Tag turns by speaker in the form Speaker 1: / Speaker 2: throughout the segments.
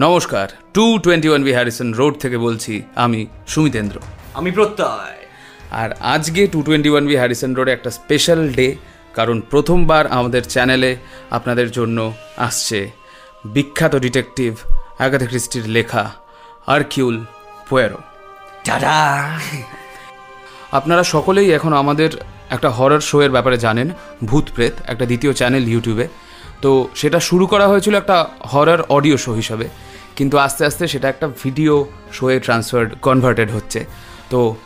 Speaker 1: নমস্কার। Two twenty one B Harrison road থেকে বলছি আমি সুমিতেন্দ্র।
Speaker 2: আমি প্রত্যয়।
Speaker 1: আর আজকে two twenty one B Harrison রোডে একটা স্পেশাল ডে কারণ প্রথমবার আমাদের চ্যানেলে আপনাদের জন্য আসছে বিখ্যাত ডিটেকটিভ অ্যাগাথা ক্রিস্টির লেখা আরকিউল পোয়েরো
Speaker 2: টাটা!
Speaker 1: আপনারা সকলেই এখন আমাদের একটা হরর শোয়ের ব্যাপারে জানেন ভূত প্রেত একটা দ্বিতীয় চ্যানেল ইউটিউবে তো সেটা শুরু করা হয়েছিল একটা হরর অডিও শো হিসাবে কিন্তু আস্তে আস্তে সেটা একটা ভিডিও শোয়ে ট্রান্সফার্ড কনভার্টেড হচ্ছে। তো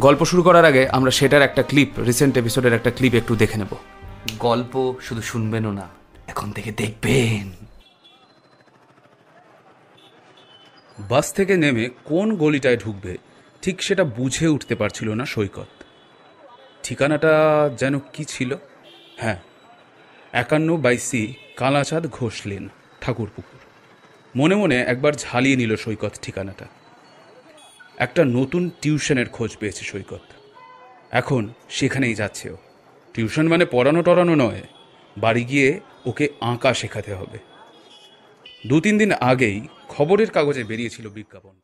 Speaker 1: গল্প শুরু করার আগে আমরা সেটার একটা ক্লিপ রিসেন্ট এপিসোডের একটা ক্লিপ একটু দেখে নেব।
Speaker 2: গল্প শুধু শুনবেনও না এখন থেকে দেখবেন।
Speaker 1: বাস থেকে নেমে কোন গলিটায় ঢুকবে ঠিক সেটা বুঝে উঠতে পারছিল না সৈকত। ঠিকানাটা যেন কি ছিল? হ্যাঁ একান্ন B C Kalachand Ghosh lane, Thakurpukur. মনে মনে একবার ঝালিয়ে নিল সৈকত ঠিকানাটা। একটা নতুন টিউশনের খোঁজ পেয়েছে সৈকত। এখন সেখানেই যাচ্ছে ও। টিউশন মানে পড়ানো টড়ানো নয়, বাড়ি গিয়ে ওকে আঁকা শেখাতে হবে। দু তিন দিন আগেই খবরের কাগজে বেরিয়েছিল বিজ্ঞাপনটা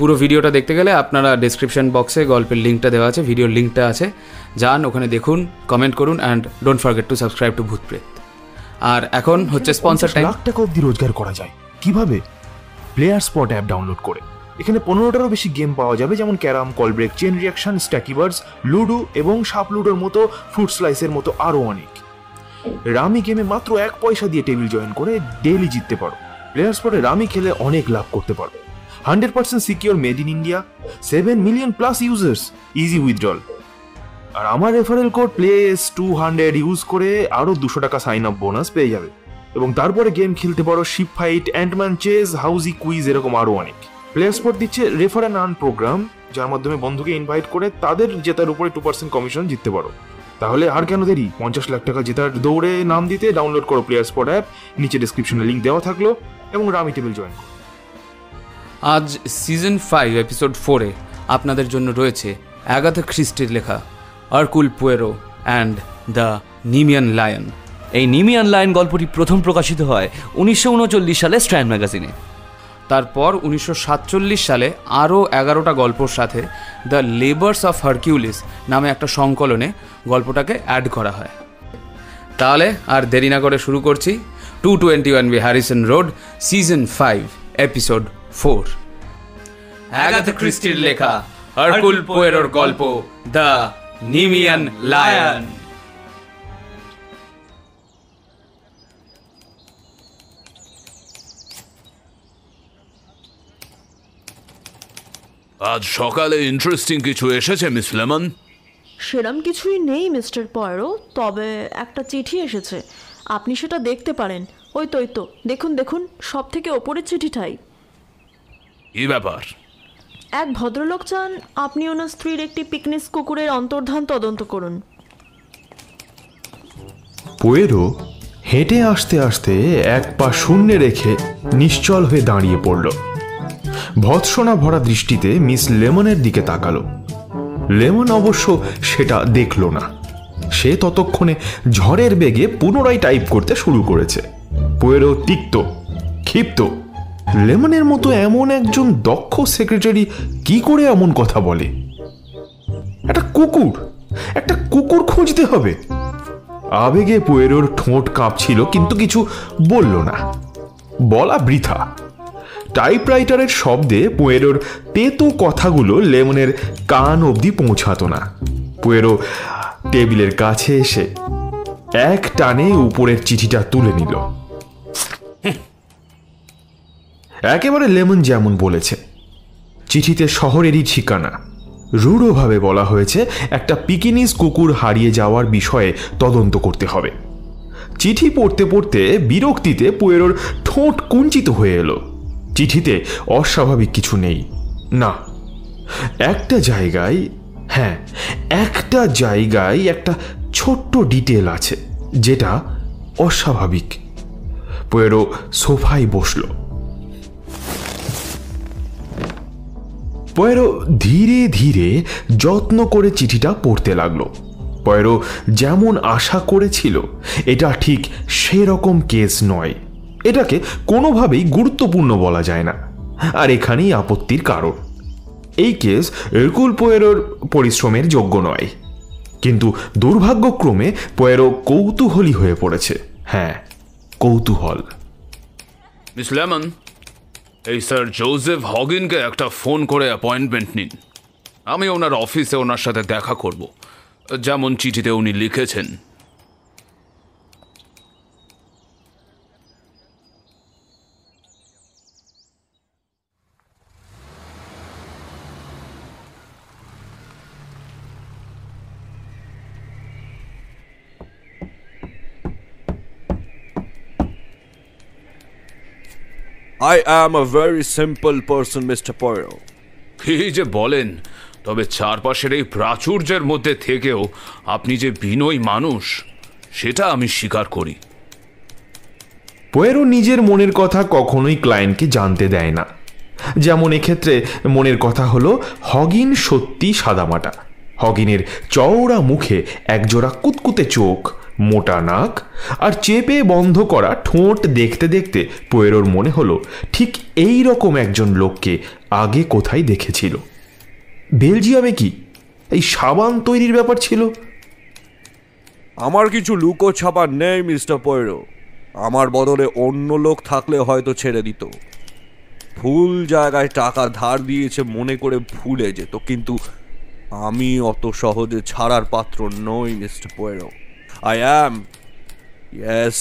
Speaker 1: পুরো ভিডিওটা দেখতে গেলে আপনারা ডিসক্রিপশন বক্সে গল্পের লিঙ্কটা দেওয়া আছে ভিডিওর লিঙ্কটা আছে। যান ওখানে দেখুন কমেন্ট করুন and don't forget to subscribe to Bhootpret আর এখন হচ্ছে স্পন্সর টাইম
Speaker 3: লাখ টাকা অব্দি রোজগার করা যায়। কীভাবে? প্লেয়ার স্পট অ্যাপ ডাউনলোড করে। এখানে পনেরোটারও বেশি গেম পাওয়া যাবে যেমন carrom call break chain reaction স্ট্যাকিবার্স ludo এবং সাপ লুডোর মতো ফ্রুট স্লাইসের মতো আরও অনেক। রামি গেমে মাত্র এক পয়সা দিয়ে টেবিল জয়েন করে ডেইলি জিততে পারো। প্লেয়ার স্পটে রামি খেলে অনেক লাভ করতে পারো। Hundred percent secure made in India, seven million plus users, easy withdrawal. আর আমার referral code place two hundred use করে আরও দুশো টাকা সাইন আপ বোনাস পেয়ে যাবে। এবং তারপরে গেম খেলতে পারো ship fight, Antman chess, housie quiz, এরকম আরও অনেক। প্লেয়ার স্পট দিচ্ছে রেফার অ্যান্ড আর্ন প্রোগ্রাম, যার মাধ্যমে বন্ধুকে ইনভাইট করে তাদের জেতার উপরে টু পার্সেন্ট কমিশন জিততে পারো। তাহলে আর কেন দেরি? পঞ্চাশ লাখ টাকা জেতার দৌড়ে নাম দিতে ডাউনলোড করো প্লেয়ার স্পট অ্যাপ নিচে ডিসক্রিপশনে লিঙ্ক দেওয়া থাকল, এবং রামি টেবিল জয়েন করো।
Speaker 1: আজ সিজন ফাইভ এপিসোড ফোরে আপনাদের জন্য রয়েছে অ্যাগাথা খ্রিস্টির লেখা Hercule Poirot and the Nemean Lion
Speaker 2: এই নিমিয়ান লায়ন গল্পটি প্রথম প্রকাশিত হয় উনিশশো উনচল্লিশ সালে স্ট্র্যান্ড ম্যাগাজিনে
Speaker 1: তারপর উনিশশো সাতচল্লিশ সালে আরও এগারোটা গল্পর সাথে দ্য লেবার্স অফ হারকিউলিস নামে একটা সংকলনে গল্পটাকে অ্যাড করা হয়। তাহলে আর দেরি না করে শুরু করছি। Two twenty one B Harrison road season five episode four. Agatha ক্রিস্টির লেখা আরকুল পোয়েরোর গল্প দ্য নিমিয়ান লায়ন।
Speaker 4: আজ সকালে ইন্টারেস্টিং কিছু এসেছে মিস লেমন?
Speaker 5: সেরম কিছুই নেই মিস্টার পয়রো তবে একটা চিঠি এসেছে। আপনি সেটা দেখতে পারেন। ওই তো ওই তো দেখুন দেখুন সব থেকে ওপরের চিঠিটাই।
Speaker 4: কি ব্যাপার?
Speaker 5: এক ভদ্রলোক চান আপনি ওনার স্ত্রীর একটি পিকনিক কুকুরের অন্তর্ধান তদন্ত করুন।
Speaker 3: পোয়েরো হেঁটে আসতে আসতে এক পা শূন্যে রেখে নিশ্চল হয়ে দাঁড়িয়ে পড়ল। ভৎসনা ভরা দৃষ্টিতে মিস লেমনের দিকে তাকালো। লেমন অবশ্য সেটা দেখল না। সে ততক্ষণে ঝড়ের বেগে পুনরায় টাইপ করতে শুরু করেছে। পোয়েরো তিক্ত ক্ষিপ্ত লেমনের মতো এমন একজন দক্ষ সেক্রেটারি কি করে এমন কথা বলে? একটা কুকুর একটা কুকুর খুঁজতে হবে। আবেগে পোয়েরোর ঠোঁট কাঁপছিল, কিন্তু কিছু বলল না। বলা বৃথা। টাইপরাইটারের শব্দে পোয়েরোর তেতো কথাগুলো লেমনের কান অবধি পৌঁছাতো না। পোয়েরো টেবিলের কাছে এসে এক টানে উপরের চিঠিটা তুলে নিল। একেবারে লেমন যেমন বলেছে। চিঠিতে শহরেরই ঠিকানা। রূঢ়ভাবে বলা হয়েছে, একটা পিকিনিস কুকুর হারিয়ে যাওয়ার বিষয়ে তদন্ত করতে হবে। চিঠি পড়তে পড়তে বিরক্তিতে পোয়েরোর ঠোঁট কুঞ্চিত হয়ে এলো। চিঠিতে অস্বাভাবিক কিছু নেই। না, একটা জায়গায় হ্যাঁ একটা জায়গায় একটা ছোট্ট ডিটেল আছে, যেটা অস্বাভাবিক। পোয়েরো সোফায় বসল। পয়েরো ধীরে ধীরে যত্ন করে চিঠিটা পড়তে লাগল। পয়েরো যেমন আশা করেছিল, এটা ঠিক সেরকম কেস নয়। এটাকে কোনোভাবেই গুরুত্বপূর্ণ বলা যায় না, আর এখানেই আপত্তির কারণ। এই কেস এরকুল পোয়েরোর পরিশ্রমের যোগ্য নয়। কিন্তু দুর্ভাগ্যক্রমে পোয়েরো কৌতূহলী হয়ে পড়েছে। হ্যাঁ কৌতূহল।
Speaker 4: মিস লেমন এই স্যার জোসেফ হগিনকে একটা ফোন করে অ্যাপয়েন্টমেন্ট নিন। আমি ওনার অফিসে ওনার সাথে দেখা করব। যেমন চিঠিতে উনি লিখেছেন।
Speaker 6: I am a very simple person, Mr. Poirot.
Speaker 4: কি যে বলেন তবে চারপাশের এই প্রাচুর্যের মধ্যে থেকেও আপনি যে বিনয়ী মানুষ সেটা আমি স্বীকার করি
Speaker 3: পোয়েরো নিজের মনের কথা কখনোই ক্লায়েন্টকে জানতে দেয় না যেমন এক্ষেত্রে মনের কথা হলো হগিন সত্যি সাদামাটা হগিনের চওড়া মুখে একজোড়া কুতকুতে চোখ, মোটা নাক আর চেপে বন্ধ করা ঠোঁট দেখতে দেখতে পোয়েরোর মনে হলো ঠিক এই রকম একজন লোককে আগে কোথায় দেখেছিল। বেলজিয়ামে কি এই সাবান তৈরির ব্যাপার ছিল?
Speaker 6: আমার কিছু লুকো ছাপা নেই, মিস্টার পয়রো। আমার বদলে অন্য লোক থাকলে হয়তো ছেড়ে দিত। ভুল জায়গায় টাকা ধার দিয়েছে মনে করে ভুলে যেত, কিন্তু আমি অত সহজে ছাড়ার পাত্র নই mister Poirot. I am yes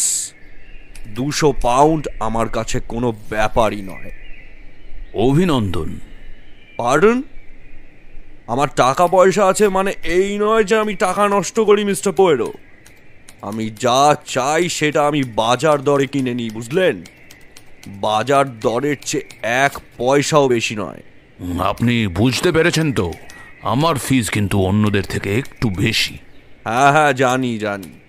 Speaker 6: দুশো পাউন্ড আমার কাছে কোনো ব্যাপারই নয়
Speaker 4: অভিনন্দন।
Speaker 6: পার্ডন আমার টাকা পয়সা আছে মানে এই নয় যে আমি টাকা নষ্ট করি মিস্টার পোয়েরো। আমি যা চাই সেটা আমি বাজার দরে কিনে নিই বুঝলেন? বাজার দরের চেয়ে এক পয়সাও বেশি নয়।
Speaker 4: আপনি বুঝতে পেরেছেন তো? আমার ফিজ কিন্তু অন্যদের থেকে একটু বেশি।
Speaker 6: হ্যাঁ হ্যাঁ জানি জানি।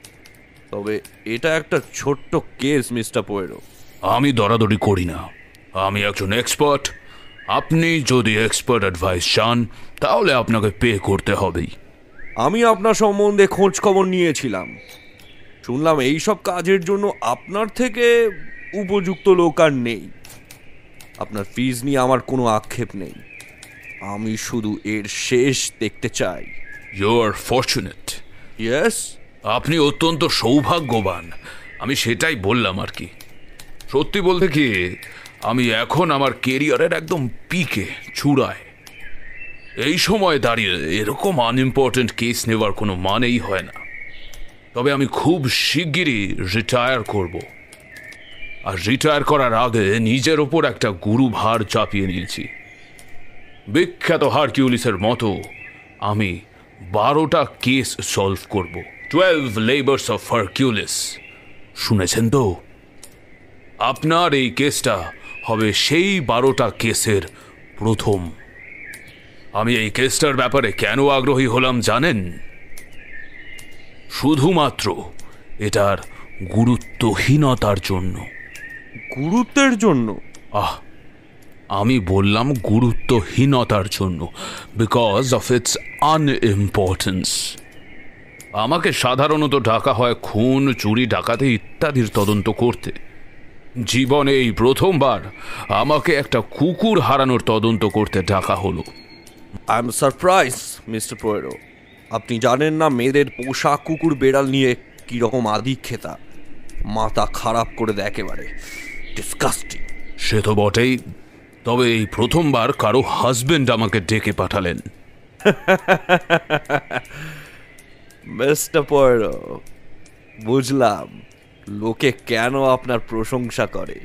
Speaker 6: তবে এটা একটা ছোট্ট কেস মিস্টার পোয়েরো।
Speaker 4: আমি দরাদরি করি না। আমি একজন এক্সপার্ট আপনি যদি এক্সপার্ট অ্যাডভাইস চান তাহলে আপনাকে পে করতে হবেই।
Speaker 6: আমি আপনার সম্বন্ধে খোঁজ খবর নিয়েছিলাম। শুনলাম এই সব কাজের জন্য আপনার থেকে উপযুক্ত লোক আর নেই। আপনার ফিজ নিয়ে আমার কোনো আক্ষেপ নেই। আমি শুধু এর শেষ দেখতে চাই।
Speaker 4: ইউ আর ফর্চুনেট
Speaker 6: ইয়েস
Speaker 4: আপনি অত্যন্ত সৌভাগ্যবান। আমি সেটাই বললাম আর কি। সত্যি বলতে কি আমি এখন আমার কেরিয়ারের একদম পিকে চূড়ায়। এই সময় দাঁড়িয়ে এরকম আনইম্পর্ট্যান্ট কেস নেওয়ার কোনো মানেই হয় না। তবে আমি খুব শিগগিরই রিটায়ার করব। আর রিটায়ার করার আগে নিজের ওপর একটা গুরু ভার চাপিয়ে নিয়েছি। বিখ্যাত হারকিউলিসের মতো আমি বারোটা কেস সলভ করব। টুয়েলভ লেবার্স অফ হারকিউলিস শুনেছেন তো? আপনার এই কেসটা হবে সেই বারোটা কেসের প্রথম। আমি এই কেসটার ব্যাপারে কেন আগ্রহী হলাম জানেন? শুধুমাত্র এটার গুরুত্বহীনতার জন্য।
Speaker 6: গুরুত্বের জন্য?
Speaker 4: আহ আমি বললাম গুরুত্বহীনতার জন্য বিকজ অফ ইটস আনইম্পর্টেন্স আমাকে সাধারণত ডাকা হয় খুন চুরি ডাকাতি ইত্যাদির তদন্ত করতে। জীবনে এই প্রথমবার আমাকে একটা কুকুর হারানোর তদন্ত করতে ডাকা হলো।
Speaker 6: I am surprise mister Poirot আপনি জানেন না মেয়েদের পোষা কুকুর বেড়াল নিয়ে কীরকম আদিক্ষেতা মাথা খারাপ করে দেয় একেবারে। ডিসকাস্টিং
Speaker 4: সে তো বটেই। তবে এই প্রথমবার কারও হাজবেন্ড আমাকে ডেকে পাঠালেন।
Speaker 6: মিস্টার পোয়েরো বুঝলাম লোকে কেন আপনার প্রশংসা করে?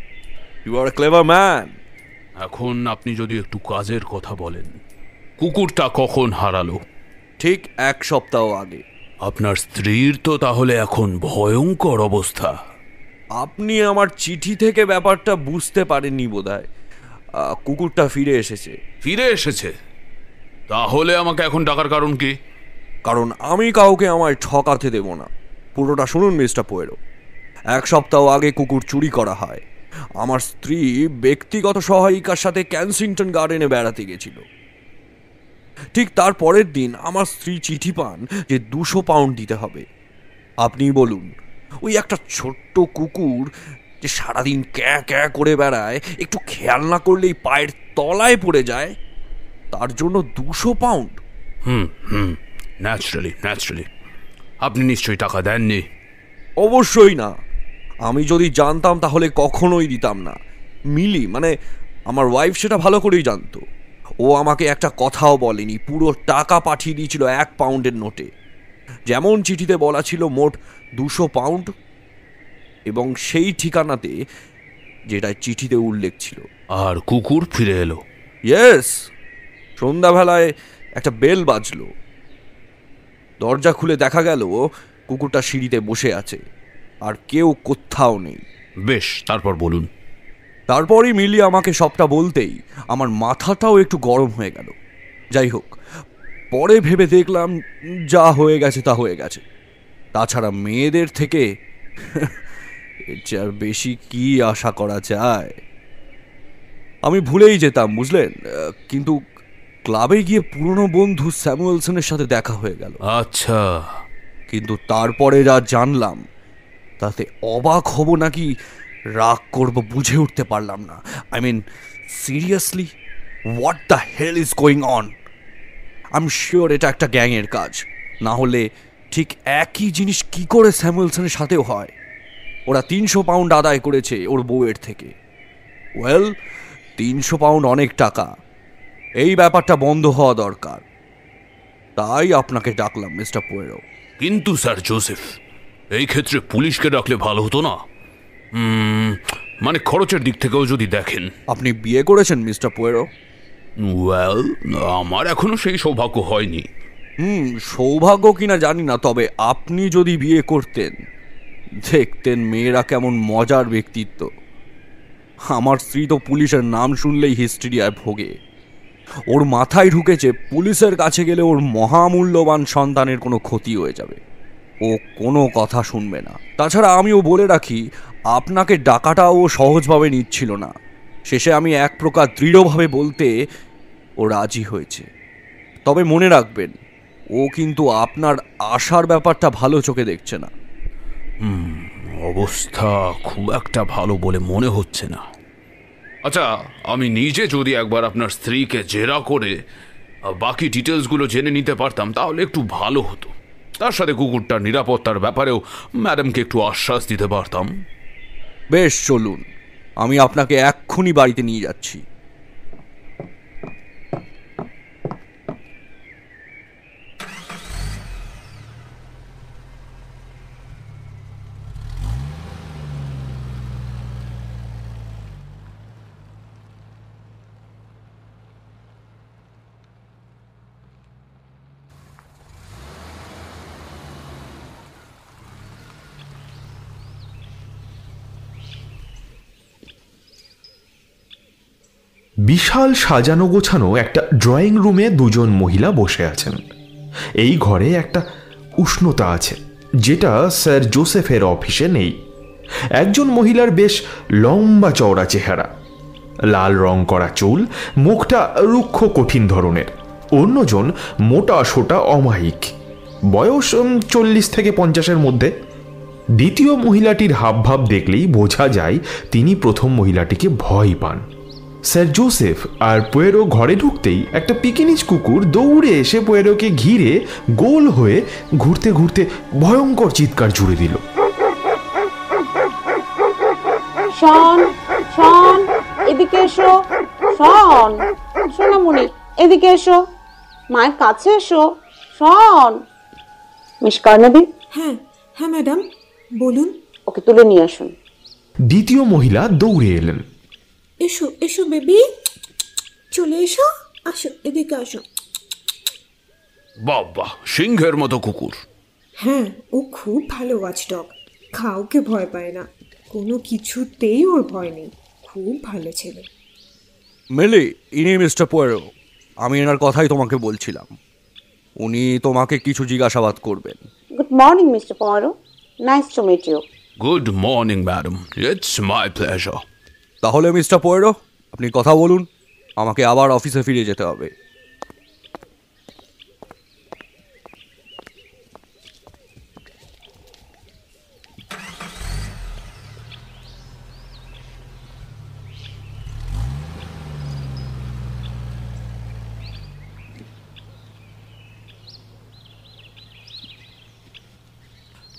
Speaker 6: ইউ আর ক্লেভার ম্যান
Speaker 4: এখন আপনি যদি একটু কাজের কথা বলেন কুকুরটা কখন হারালো?
Speaker 6: ঠিক এক সপ্তাহ আগে।
Speaker 4: আপনার স্ত্রীর তো তাহলে এখন ভয়ঙ্কর অবস্থা।
Speaker 6: আপনি আমার চিঠি থেকে ব্যাপারটা বুঝতে পারেননি বোধ হয় কুকুরটা ফিরে এসেছে।
Speaker 4: ফিরে এসেছে? তাহলে আমাকে এখন ডাকার কারণ কি?
Speaker 6: কারণ আমি কাউকে আমায় ঠকাতে দেব না। পুরোটা শুনুন মিস্টার পোয়েরো। এক সপ্তাহ আগে কুকুর চুরি করা হয়। আমার স্ত্রী ব্যক্তিগত সহায়িকার সাথে ক্যানসিংটন গার্ডেনে বেড়াতে গেছিল। ঠিক তার পরের দিন আমার স্ত্রী চিঠি পান যে দুশো পাউন্ড দিতে হবে। আপনি বলুন ওই একটা ছোট্ট কুকুর যে সারাদিন ক্যা ক্যা করে বেড়ায় একটু খেয়াল না করলেই পায়ের তলায় পড়ে যায় তার জন্য দুশো pound.
Speaker 4: Hmm hmm naturally naturally আপনি নিশ্চয়ই টাকা দেননি।
Speaker 6: অবশ্যই না। আমি যদি জানতাম তাহলে কখনোই দিতাম না। মিলি মানে আমার ওয়াইফ সেটা ভালো করেই জানতো। ও আমাকে একটা কথাও বলেনি পুরো টাকা পাঠিয়ে দিয়েছিল এক পাউন্ডের নোটে যেমন চিঠিতে বলা ছিল মোট দুশো পাউন্ড এবং সেই ঠিকানাতে যেটা চিঠিতে উল্লেখ ছিল।
Speaker 4: আর কুকুর ফিরে এলো।
Speaker 6: ইয়েস সন্ধ্যাবেলায় একটা বেল বাজলো। দরজা খুলে দেখা গেল কুকুরটা সিঁড়িতে বসে আছে আর কেউ কোথাও নেই।
Speaker 4: বেশ তারপর বলুন।
Speaker 6: তারপরই মিলি আমাকে সবটা বলতেই আমার মাথাটাও একটু গরম হয়ে গেল। যাই হোক পরে ভেবে দেখলাম যা হয়ে গেছে তা হয়ে গেছে। তাছাড়া মেয়েদের থেকে এর চেয়ে আর বেশি কি আশা করা যায়? আমি ভুলেই যেতাম বুঝলেন? কিন্তু ক্লাবে গিয়ে পুরনো বন্ধু স্যামুয়েলসনের সাথে দেখা হয়ে গেল।
Speaker 4: আচ্ছা।
Speaker 6: কিন্তু তারপরে যা জানলাম তাতে অবাক হব নাকি রাগ করব বুঝে উঠতে পারলাম না। I mean seriously what the hell is going on I am sure এটা একটা গ্যাংয়ের কাজ। না হলে ঠিক একই জিনিস কি করে স্যামুয়েলসনের সাথেও হয়? ওরা তিনশো পাউন্ড আদায় করেছে ওর বউয়ের থেকে। ওয়েল তিনশো পাউন্ড অনেক টাকা। এই ব্যাপারটা বন্ধ হওয়া দরকার। তাই আপনাকে ডাকলাম মিস্টার পোয়েরো।
Speaker 4: কিন্তু স্যার জোসেফ এই ক্ষেত্রে পুলিশকে ডাকলে ভালো হতো না? মানে খরচের দিক থেকেও যদি দেখেন।
Speaker 6: আপনি বিয়ে করেছেন মিস্টার পোয়েরো?
Speaker 4: ওয়েল আমার এখনও সেই সৌভাগ্য হয়নি।
Speaker 6: হুম সৌভাগ্য কিনা জানি না তবে আপনি যদি বিয়ে করতেন দেখতেন মেয়েরা কেমন মজার ব্যক্তিত্ব। আমার স্ত্রী তো পুলিশের নাম শুনলেই হিস্ট্রিয়ায় ভোগে। ওর মাথায় ঢুকেছে পুলিশের কাছে গেলে ওর মহামূল্যবান সন্তানের কোনো ক্ষতি হয়ে যাবে। ও কোনো কথা শুনবে না। তাছাড়া আমিও বলে রাখি, আপনাকে ডাকাটাও ও সহজভাবে নিচ্ছিল না। শেষে আমি এক প্রকার দৃঢ়ভাবে বলতে ও রাজি হয়েছে। তবে মনে রাখবেন, ও কিন্তু আপনার আশার ব্যাপারটা ভালো চোখে দেখছে না।
Speaker 4: অবস্থা খুব একটা ভালো বলে মনে হচ্ছে না। আচ্ছা আমি নিজে যদি একবার আপনার স্ত্রীকে জেরা করে বাকি ডিটেলসগুলো জেনে নিতে পারতাম তাহলে একটু ভালো হতো। তার সাথে কুকুরটার নিরাপত্তার ব্যাপারেও ম্যাডামকে একটু আশ্বাস দিতে পারতাম।
Speaker 6: বেশ চলুন। আমি আপনাকে এক্ষুনি বাড়িতে নিয়ে যাচ্ছি।
Speaker 3: বিশাল সাজানো গোছানো একটা ড্রয়িং রুমে দুজন মহিলা বসে আছেন। এই ঘরে একটা উষ্ণতা আছে, যেটা স্যার জোসেফের অফিসে নেই। একজন মহিলার বেশ লম্বা চওড়া চেহারা, লাল রং করা চুল, মুখটা রুক্ষ কঠিন ধরনের। অন্যজন মোটা সোটা অমায়িক। বয়স চল্লিশ থেকে পঞ্চাশের মধ্যে। দ্বিতীয় মহিলাটির হাবভাব দেখলেই বোঝা যায় তিনি প্রথম মহিলাটিকে ভয় পান। স্যার জোসেফ আর পোয়েরো ঘরে ঢুকতেই একটা পিকিনিজ কুকুর দৌড়ে এসে পোয়েরোকে ঘিরে গোল হয়ে ঘুরতে ঘুরতে ভয়ঙ্কর চিৎকার জুড়ে দিল।
Speaker 7: শন শন এদিকে এসো। শন সোনামণি এদিকে এসো। মায়ের কাছে এসো। শন। মিস কর্ণবী
Speaker 8: হ্যাঁ হ্যাঁ ম্যাডাম বলুন।
Speaker 7: ওকে তুলে নিয়ে আসুন।
Speaker 3: দ্বিতীয় মহিলা দৌড়ে এলেন।
Speaker 8: এসো এসো বেবি চলে এসো আসো এদিকে আসো।
Speaker 4: বাবা সিংহের মতো কুকুর।
Speaker 8: হ্যাঁ ও খুব ভালো ওয়াচডগ কাউকে ভয় পায় না। কোনো কিছুতেই ওর ভয় নেই। খুব ভালো ছেলে।
Speaker 6: মেলে ইনি মিস্টার পোয়েরো। আমি এনার কথাই তোমাকে বলছিলাম। উনি তোমাকে কিছু জিজ্ঞাসাবাদ করবেন।
Speaker 7: Good morning mister Poirot nice to meet you
Speaker 4: good morning madam it's my pleasure
Speaker 6: তাহলে মিস্টার পোয়েরো, আপনি কথা বলুন, আমাকে আবার অফিসে ফিরে যেতে হবে।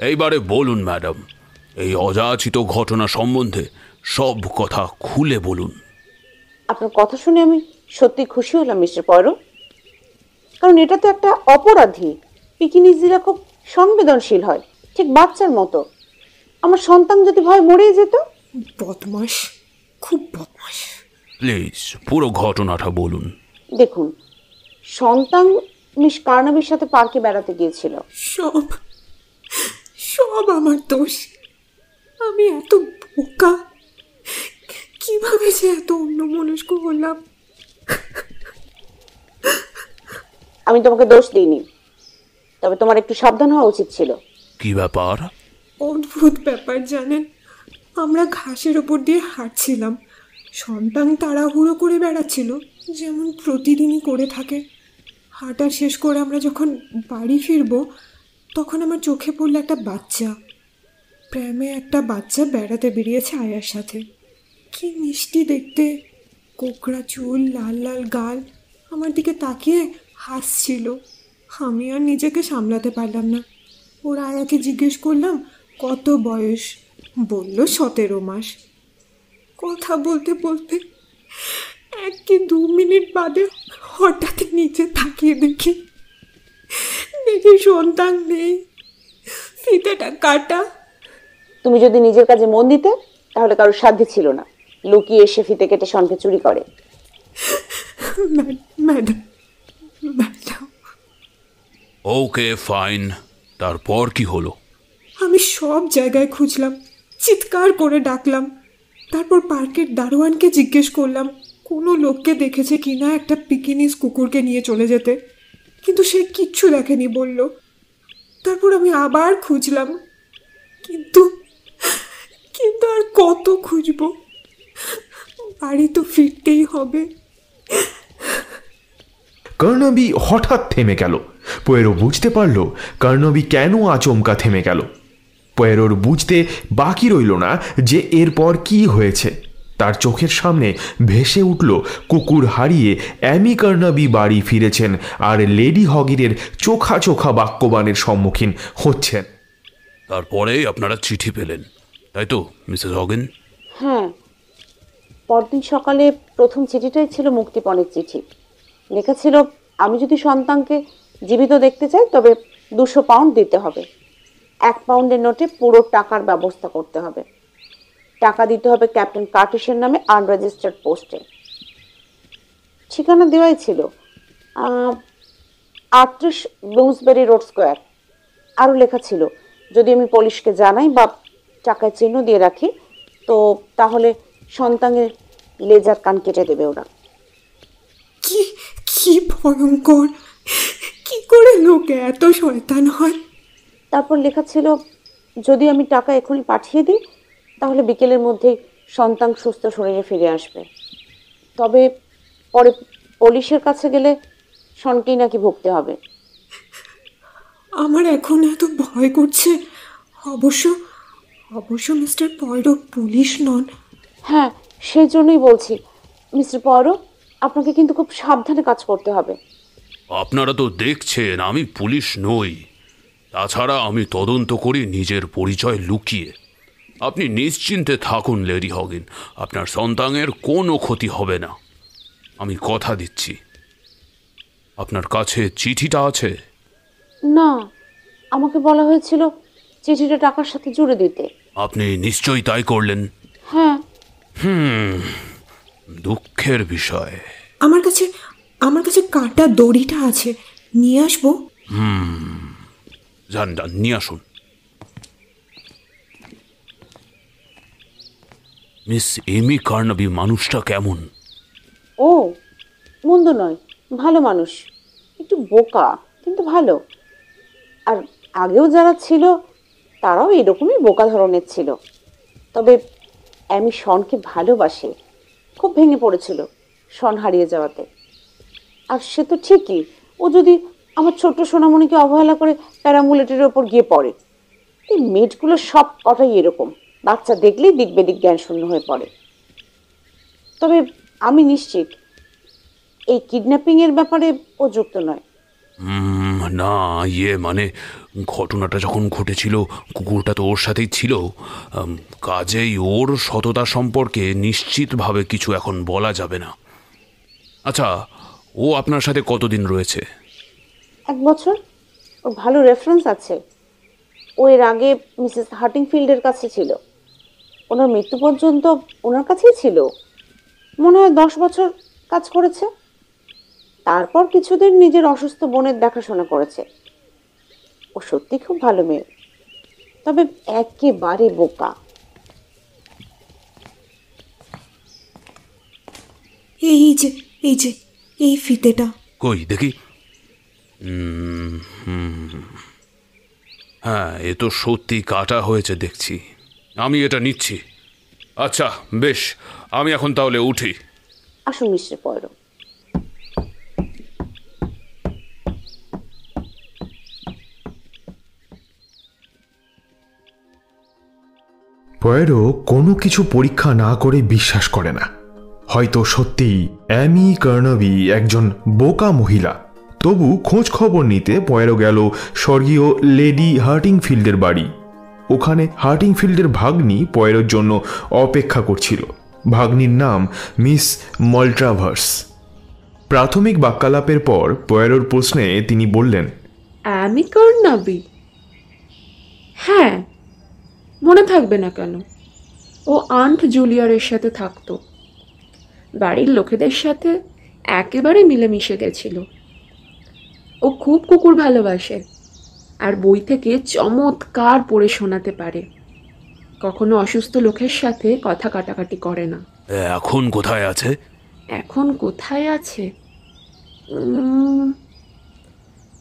Speaker 4: এইবারে বলুন, ম্যাডাম, এই অযাচিত ঘটনা সম্বন্ধে সব কথা খুলে বলুন।
Speaker 7: আপনার কথা শুনে আমি সত্যি খুশি হলাম মিস্টার পয়রো। কারণ এটা তো একটা অপরাধী। পিকিনিজিরা খুব সংবেদনশীল হয় ঠিক বাচ্চার মতো। আমার সন্তান যদি ভয় মরেই যেত?
Speaker 8: বদমাস খুব বদমাস
Speaker 4: প্লিজ পুরো ঘটনাটা বলুন।
Speaker 7: দেখুন সন্তান মিস কার্নাবির সাথে পার্কে বেড়াতে গিয়েছিল।
Speaker 8: সব সব আমার দোষ। আমি এত বোকা কীভাবে যে এত অন্যমনস্ক হলাম?
Speaker 7: আমি তোমাকে দোষ দিইনি তবে তোমার একটু সাবধান হওয়া উচিত ছিল।
Speaker 4: কি ব্যাপার?
Speaker 8: অদ্ভুত ব্যাপার জানেন? আমরা ঘাসের ওপর দিয়ে হাঁটছিলাম। সন্তান তাড়াহুড়ো করে বেড়াচ্ছিল যেমন প্রতিদিনই করে থাকে। হাঁটা শেষ করে আমরা যখন বাড়ি ফিরবো তখন আমার চোখে পড়ল একটা বাচ্চা। প্রেমে একটা বাচ্চা বেড়াতে বেরিয়েছে আয়ার সাথে। কি মিষ্টি দেখতে, কোকড়া চুল, লাল লাল গাল আমার দিকে তাকিয়ে হাসছিল। আমি আর নিজেকে সামলাতে পারলাম না। ওর আয়াকে জিজ্ঞেস করলাম, কত বয়স? বলল, সতেরো মাস। কথা বলতে বলতে এক কি দু মিনিট বাদে হঠাৎ নিচে তাকিয়ে দেখি দেখি সন্তান নেই, ফিতেটা কাটা।
Speaker 7: তুমি যদি নিজের কাজে মন দিতে, তাহলে কারোর সাধ্য ছিল না। লুকিয়ে এসে ফিতে কেটে শনকে চুরি করে।
Speaker 8: Mad- madam madam.
Speaker 4: Okay fine. তারপর কি হলো?
Speaker 8: আমি সব জায়গায় খুঁজলাম চিৎকার করে ডাকলাম। তারপর পার্কের দারোয়ানকে জিজ্ঞেস করলাম কোনো লোককে দেখেছে কিনা একটা পিকিনিস কুকুরকে নিয়ে চলে যেতে? কিন্তু সে কিচ্ছু দেখেনি বলল। তারপর আমি আবার খুঁজলাম কিন্তু কিন্তু আর কত খুঁজবো? বাড়ি তো ফিরতেই হবে।
Speaker 3: কর্ণবী হঠাৎ থেমে গেল। পোয়েরো বুঝতে পারল কর্ণবী কেন আচমকা থেমে গেল। পোয়েরোর বুঝতে বাকি রইল না যে এরপর কি হয়েছে। তার চোখের সামনে ভেসে উঠল কুকুর হারিয়ে অ্যামি কর্ণবী বাড়ি ফিরেছেন আর লেডি হগিরের চোখা চোখা বাক্যবাণের সম্মুখীন হচ্ছেন।
Speaker 4: তারপরে আপনারা চিঠি পেলেন তাই তো মিসেস হগেন?
Speaker 7: হ্যাঁ পরদিন সকালে প্রথম চিঠিটাই ছিল মুক্তিপণের চিঠি। লেখা ছিল আমি যদি সন্তানকে জীবিত দেখতে চাই, তবে দুশো পাউন্ড দিতে হবে। এক পাউন্ডের নোটে পুরো টাকার ব্যবস্থা করতে হবে। টাকা দিতে হবে ক্যাপ্টেন কার্টিসের নামে আনরেজিস্টার্ড পোস্টে। ঠিকানা দেওয়াই ছিল আটত্রিশ ব্লুমসবেরি রোড স্কোয়ার। আরও লেখা ছিল, যদি আমি পুলিশকে জানাই বা টাকায় চিহ্ন দিয়ে রাখি, তো তাহলে সন্তানের লেজার কান কেটে দেবে ওরা।
Speaker 8: কি কি ভয়ঙ্কর। কি করে লোকে এত শয়তান হয়?
Speaker 7: তারপর লেখা ছিল যদি আমি টাকা এখনই পাঠিয়ে দিই তাহলে বিকেলের মধ্যেই সন্তান সুস্থ শরীরে ফিরে আসবে। তবে পরে পুলিশের কাছে গেলে সনকেই নাকি ভুগতে হবে।
Speaker 8: আমার এখন এত ভয় করছে। অবশ্য অবশ্য মিস্টার পয়ডো পুলিশ নন।
Speaker 7: হ্যাঁ সেই জন্যই বলছি। মিস্টার পরো আপনাকে কিন্তু খুব সাবধানে কাজ করতে হবে।
Speaker 4: আপনারা তো দেখছেন আমি পুলিশ নই। তাছাড়া আমি তদন্ত করি নিজের পরিচয় লুকিয়ে। আপনি নিশ্চিন্তে থাকুন লেডি হগিন। আপনার সন্তানের কোনো ক্ষতি হবে না। আমি কথা দিচ্ছি। আপনার কাছে চিঠিটা আছে?
Speaker 7: না আমাকে বলা হয়েছিল চিঠিটা টাকার সাথে জুড়ে দিতে।
Speaker 4: আপনি নিশ্চয়ই তাই করলেন।
Speaker 7: হ্যাঁ
Speaker 4: দুঃখের বিষয়।
Speaker 8: আমার কাছে আমার কাছে কাটা দড়িটা আছে। নিয়ে আসব?
Speaker 4: যান যান নিয়ে আসুন। মিস এমি কার্নাবি মানুষটা কেমন?
Speaker 7: ও মন্দ নয় ভালো মানুষ। একটু বোকা কিন্তু ভালো। আর আগেও যারা ছিল তারাও এরকমই বোকা ধরনের ছিল। তবে অ্যামি শনকে ভালোবাসে। খুব ভেঙে পড়েছিল শন হারিয়ে যাওয়াতে। আর সে তো ঠিকই, ও যদি আমার ছোট্ট সোনামণিকে অবহেলা করে প্যারামুলেটের ওপর গিয়ে পড়ে। এই মেটগুলো সব কটাই এরকম, বাচ্চা দেখলেই দিক জ্ঞান শূন্য হয়ে পড়ে। তবে আমি নিশ্চিত, এই কিডন্যাপিং এর ব্যাপারে ও যুক্ত নয়।
Speaker 4: না ইয়ে মানে ঘটনাটা যখন ঘটেছিল, কুকুরটা তো ওর সাথেই ছিল কাজেই ওর সততা সম্পর্কে নিশ্চিতভাবে কিছু এখন বলা যাবে না। আচ্ছা ও আপনার সাথে কতদিন রয়েছে?
Speaker 7: এক বছর। ওর ভালো রেফারেন্স আছে। ও এর আগে মিসেস হার্টিংফিল্ডের কাছে ছিল। ওনার মৃত্যু পর্যন্ত ওনার কাছেই ছিল। মনে হয় দশ বছর কাজ করেছে। তারপর কিছুদিন নিজের অসুস্থ বোনের দেখাশোনা করেছে। ও সত্যি খুব ভালো মেয়ে। তবে একেবারে বোকা।
Speaker 8: এই যে এই যে এই ফিতেটা।
Speaker 4: কই দেখি। হ্যাঁ এ তো সত্যি কাটা হয়েছে দেখছি। আমি এটা নিচ্ছি। আচ্ছা বেশ আমি এখন তাহলে উঠি।
Speaker 7: আসুন মিস্টার পয়রো।
Speaker 3: পয়েরো কোনো কিছু পরীক্ষা না করে বিশ্বাস করে না। হয়তো সত্যিই অ্যামি কার্নবি একজন বোকা মহিলা। তবু খোঁজ খবর নিতে পয়েরো গেল স্বর্গীয় লেডি হার্টিংফিল্ডের বাড়ি। ওখানে হার্টিংফিল্ডের ভাগ্নি পয়েরোর জন্য অপেক্ষা করছিল। ভাগ্নির নাম মিস মল্ট্রাভার্স। প্রাথমিক বাক্যালাপের পর পয়েরোর প্রশ্নে তিনি বললেন
Speaker 9: কর্ণাবি হ্যাঁ মনে থাকবে না কেন? ও আন্ট জুলিয়ারের সাথে থাকতো। বাড়ির লোকেদের সাথে একেবারে মিলেমিশে গেছিল। ও খুব কুকুর ভালোবাসে আর বই থেকে চমৎকার পড়ে শোনাতে পারে। কখনো অসুস্থ লোকের সাথে কথা কাটাকাটি করে না।
Speaker 4: এখন কোথায় আছে?
Speaker 9: এখন কোথায় আছে?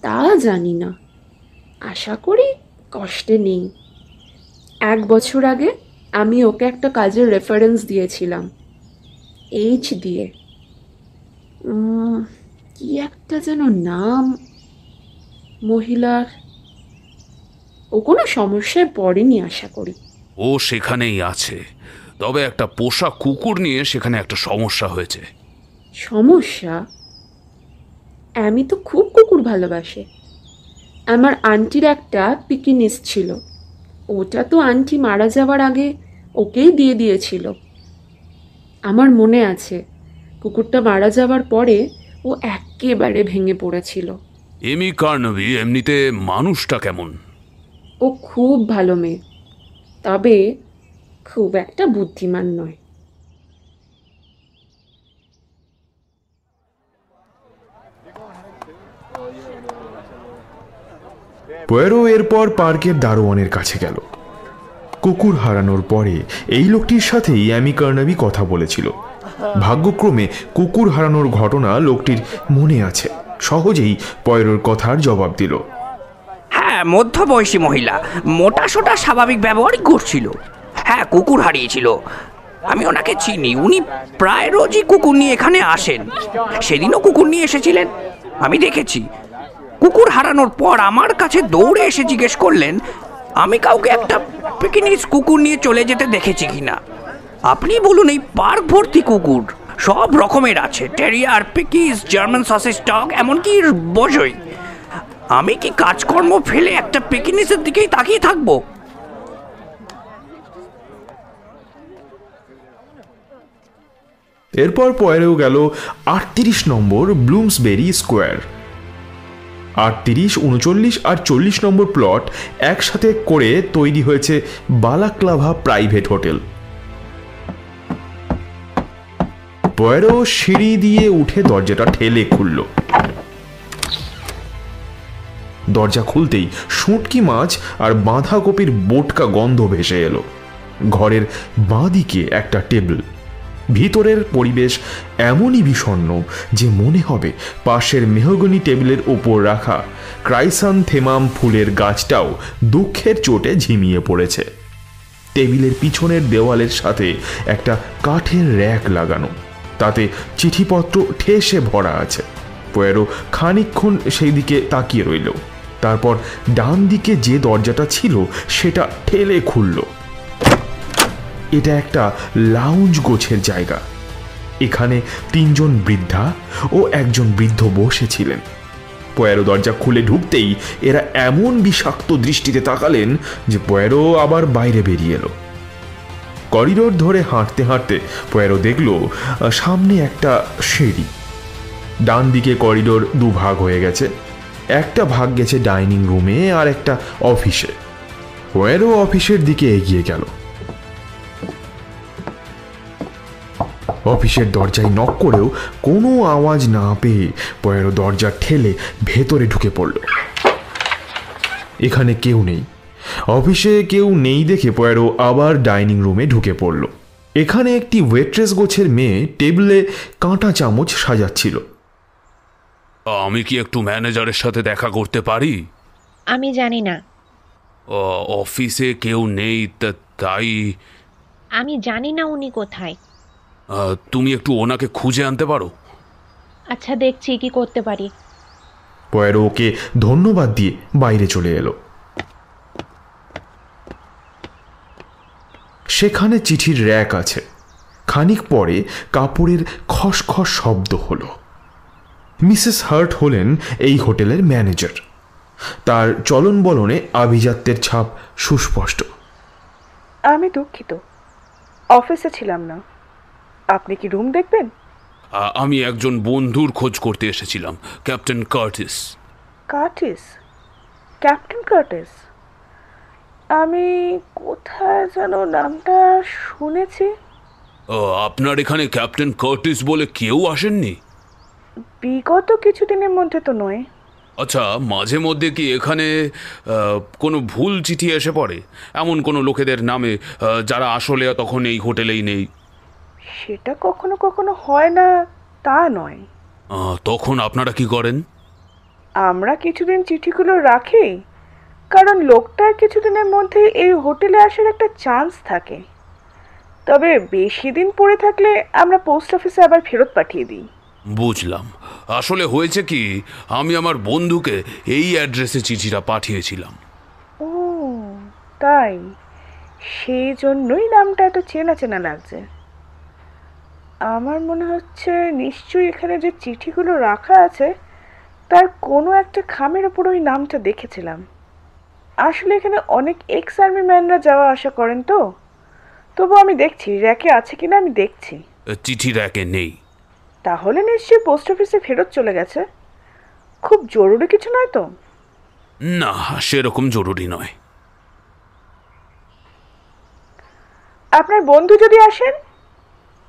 Speaker 9: তা জানি না। আশা করি কষ্টে নেই। এক বছর আগে আমি ওকে একটা কাজের রেফারেন্স দিয়েছিলাম। এইচ দিয়ে কি একটা যেন নাম? মহিলার। ও কোনো সমস্যায় পড়েনি আশা করি।
Speaker 4: ও সেখানেই আছে। তবে একটা পোষা কুকুর নিয়ে সেখানে একটা সমস্যা হয়েছে।
Speaker 9: সমস্যা? আমি তো খুব কুকুর ভালোবাসে। আমার আন্টির একটা পিকিনিস ছিল। ওটা তো আন্টি মারা যাওয়ার আগে ওকেই দিয়ে দিয়েছিল। আমার মনে আছে কুকুরটা মারা যাওয়ার পরে ও একেবারে ভেঙে পড়েছিল।
Speaker 4: এমি কার্নবি এমনিতে মানুষটা কেমন?
Speaker 9: ও খুব ভালো মেয়ে তবে খুব একটা বুদ্ধিমান নয়।
Speaker 3: পয়েরো এরপর পার্কের দারোয়ানের কাছে গেল। কুকুর হারানোর পরে এই লোকটির সাথেই অ্যামি কার্নাবি কথা বলেছিল। ভাগ্যক্রমে কুকুর হারানোর ঘটনা লোকটির মনে আছে। সহজেই পয়েরোর কথার জবাব দিল।
Speaker 10: হ্যাঁ মধ্যবয়সী মহিলা মোটা সোটা স্বাভাবিক ব্যবহারই করছিল হ্যাঁ কুকুর হারিয়েছিল। আমি ওনাকে চিনি, উনি প্রায় রোজই কুকুর নিয়ে এখানে আসেন। সেদিনও কুকুর নিয়ে এসেছিলেন। আমি দেখেছি। কুকুর হারানোর পর আমার কাছে দৌড়ে এসে জিজ্ঞেস করলেন, আমি কাউকে একটা পিকনিক কুকুর নিয়ে চলে যেতে দেখেছি কিনা? আপনি বলুন, এই পার্ক ভর্তি কুকুর সব রকমের আছে terrier pekes German sausage dog এমনকি বসই আমি কি কাজকর্ম ফেলে একটা পিকনিকের দিকেই তাকিয়ে থাকব?
Speaker 3: এরপর পয়েরো গেল আটত্রিশ নম্বর ব্লুমসবেরি স্কোয়ার। আটত্রিশ উনচল্লিশ আর চল্লিশ নম্বর প্লট একসাথে করে তৈরি হয়েছে বালাক্লাভা প্রাইভেট হোটেল পয়েরো সিঁড়ি দিয়ে উঠে দরজাটা ঠেলে খুলল। দরজা খুলতেই শুটকি মাছ আর বাঁধাকপির বোটকা গন্ধ ভেসে এলো। ঘরের বাঁদিকে একটা টেবিল ভিতরের পরিবেশ এমনই বিষণ্ণ যে মনে হবে পাশের মেহগনি টেবিলের ওপর রাখা ক্রাইসান থেমাম ফুলের গাছটাও দুঃখের চোটে ঝিমিয়ে পড়েছে। টেবিলের পিছনের দেওয়ালের সাথে একটা কাঠের র্যাক লাগানো। তাতে চিঠিপত্র ঠেসে ভরা আছে। পোয়েরো খানিকক্ষণ সেই দিকে তাকিয়ে রইল। তারপর ডান দিকে যে দরজাটা ছিল, সেটা ঠেলে খুলল। এটা একটা লাউঞ্জ গোছের জায়গা। এখানে তিনজন বৃদ্ধা ও একজন বৃদ্ধ বসেছিলেন। পয়ারো দরজা খুলে ঢুকতেই এরা এমন বিষাক্ত দৃষ্টিতে তাকালেন যে পয়ারো আবার বাইরে বেরিয়ে এলো। করিডোর ধরে হাঁটতে হাঁটতে পয়ারো দেখল সামনে একটা সিঁড়ি। ডান দিকে করিডোর দুভাগ হয়ে গেছে। একটা ভাগ গেছে ডাইনিং রুমে আর একটা অফিসে। পয়ারো অফিসের দিকে এগিয়ে গেল। অফিসের দরজায় নক করেও কোনো আওয়াজ না পেয়ে পয়ারো দরজা ঠেলে ভেতরে ঢুকে পড়ল। এখানে কেউ নেই। অফিসে কেউ নেই দেখে পয়ারো আবার ডাইনিং রুমে ঢুকে পড়ল। এখানে একটি ওয়েট্রেস গোছের মেয়ে টেবিলে কাঁটা চামচ সাজাচ্ছিল।
Speaker 4: আমি কি একটু ম্যানেজারের সাথে দেখা করতে পারি?
Speaker 11: আমি জানি না।
Speaker 4: ও, অফিসে কেউ নেই তা- তাই
Speaker 11: আমি জানি না উনি কোথায়।
Speaker 4: তুমি একটু ওনাকে খুঁজে আনতে পারো?
Speaker 11: আচ্ছা দেখছি কি করতে পারি।
Speaker 3: পয়ারো ওকে ধন্যবাদ দিয়ে বাইরে চলে এলো। সেখানে চিঠির র্যাক আছে। খানিক পরে কাপড়ের খসখস শব্দ হলো। মিসেস হার্ট হলেন এই হোটেলের ম্যানেজার। তার চলন বলনে আভিজাত্যের ছাপ সুস্পষ্ট।
Speaker 12: আমি দুঃখিত। অফিসে ছিলাম না। আপনি কি রুম দেখবেন?
Speaker 4: আমি একজন বন্ধুর খোঁজ করতে এসেছিলাম captain Curtis
Speaker 12: Curtis captain Curtis আমি কোথায় যেন নামটা শুনেছি।
Speaker 4: ও, আপনার এখানে ক্যাপ্টেন কার্টিস বলে কেউ আসেননি?
Speaker 12: বিগত কিছুদিনের মধ্যে তো নয়।
Speaker 4: আচ্ছা মাঝে মধ্যে কি এখানে কোনো ভুল চিঠি এসে পড়ে? এমন কোনো লোকেদের নামে যারা আসলে তখন এই হোটেলেই নেই।
Speaker 12: সেটা কখনো কখনো হয় না তা নয়।
Speaker 4: তখন আপনারা কি করেন?
Speaker 12: আমরা কিছুদিন চিঠিগুলো রাখি কারণ লোকটার কিছুদিনের মধ্যে এই হোটেলে আসার একটা চান্স থাকে। তবে বেশি দিন পড়ে থাকলে আমরা পোস্ট অফিসে আবার ফেরত পাঠিয়ে দিই।
Speaker 4: বুঝলাম। আসলে হয়েছে কি আমি আমার বন্ধুকে এই অ্যাড্রেসে চিঠিটা পাঠিয়েছিলাম।
Speaker 12: ও তাই? সেই জন্যই নামটা এত চেনা চেনা লাগছে। আমার মনে হচ্ছে নিশ্চয়ই এখানে যে চিঠিগুলো রাখা আছে তার কোনো একটা খামের ওপর ওই নামটা দেখেছিলাম। আসলে এখানে অনেক এক্স আর্মি ম্যানরা যাওয়া আসা করেন তো। তবু আমি দেখছি র্যাকে আছে কিনা আমি দেখছি।
Speaker 4: চিঠি র্যাকে নেই।
Speaker 12: তাহলে নিশ্চয়ই পোস্ট অফিসে ফেরত চলে গেছে। খুব জরুরি কিছু নয় তো?
Speaker 4: না সেরকম জরুরি নয়।
Speaker 12: আপনার বন্ধু যদি আসেন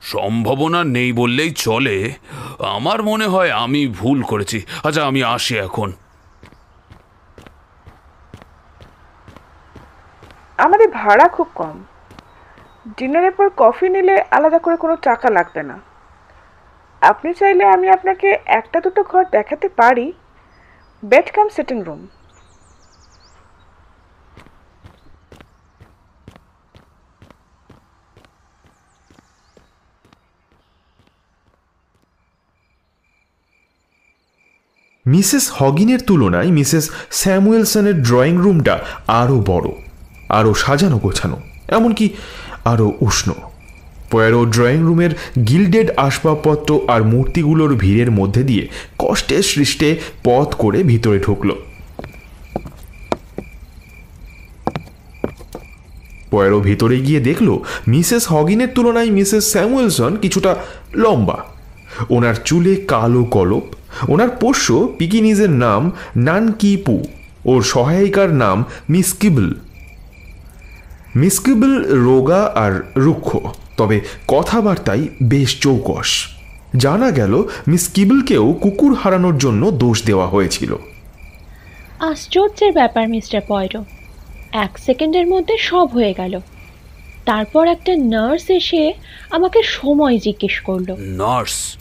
Speaker 4: সম্ভাবনা নেই বললেই চলে। আমার মনে হয় আমি ভুল করেছি। আচ্ছা আমি আসি এখন।
Speaker 12: আমাদের ভাড়া খুব কম। ডিনারের পর কফি নিলে আলাদা করে কোনো টাকা লাগবে না। আপনি চাইলে আমি আপনাকে একটা দুটো ঘর দেখাতে পারি। Bed cum sitting room.
Speaker 3: Mrs হগিনের তুলনায় মিসেস স্যামুয়েলসনের ড্রয়িং রুমটা আরও বড়, আরও সাজানো গোছানো, এমনকি আরও উষ্ণ। পয়ারো ড্রয়িং রুমের গিল্ডেড আসবাবপত্র আর মূর্তিগুলোর ভিড়ের মধ্যে দিয়ে কষ্টে সৃষ্টে পথ করে ভিতরে ঢুকল। পয়ারো ভিতরে গিয়ে দেখল, মিসেস হগিনের তুলনায় মিসেস স্যামুয়েলসন কিছুটা লম্বা। ওনার চুলে কালো কলপ ওনার পোষ্য পিকিনিজের নাম নানকিপু। ওর সহায়িকার নাম মিস কিবল। মিস কিবল রোগা আর রুক্ষ তবে কথাবার্তায় বেশ চৌকস। জানা গেল মিস কিবলকেও কুকুর হারানোর জন্য দোষ দেওয়া হয়েছিল।
Speaker 11: আশ্চর্যের ব্যাপার মিস্টার পয়রো। এক সেকেন্ডের মধ্যে সব হয়ে গেল। তারপর একটা নার্স এসে আমাকে সময় জিজ্ঞেস করল।
Speaker 4: নার্স?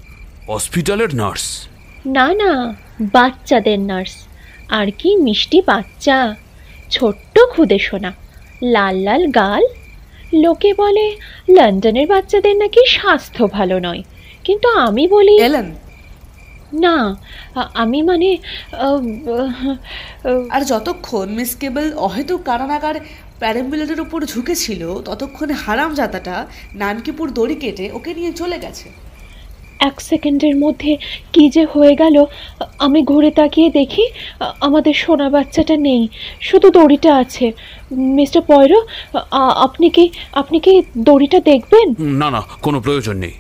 Speaker 4: হসপিটালের নার্স?
Speaker 11: না না বাচ্চাদের নার্স। আর কি মিষ্টি বাচ্চা। ছোট্ট খুদে শোনা লাল লাল গাল। লোকে বলে লন্ডনের বাচ্চাদের নাকি স্বাস্থ্য ভালো নয়। কিন্তু আমি বলি
Speaker 13: এলেন।
Speaker 11: না আমি মানে
Speaker 13: আর যতক্ষণ মিস কেবল অহেতুক কারানাগার প্যারেম্বুলেটের উপর ঝুঁকেছিল ততক্ষণে হারাম জাতাটা নানকিপুর দড়ি কেটে ওকে নিয়ে চলে গেছে।
Speaker 11: এক সেকেন্ডের মধ্যে কি যে হয়ে গেল আমি ঘুরে তাকিয়ে দেখি আমাদের সোনা বাচ্চাটা নেই শুধু দড়িটা আছে। মিস্টার পয়রো আপনি কি আপনি কি দড়িটা দেখবেন?
Speaker 4: না না কোনো প্রয়োজন নেই।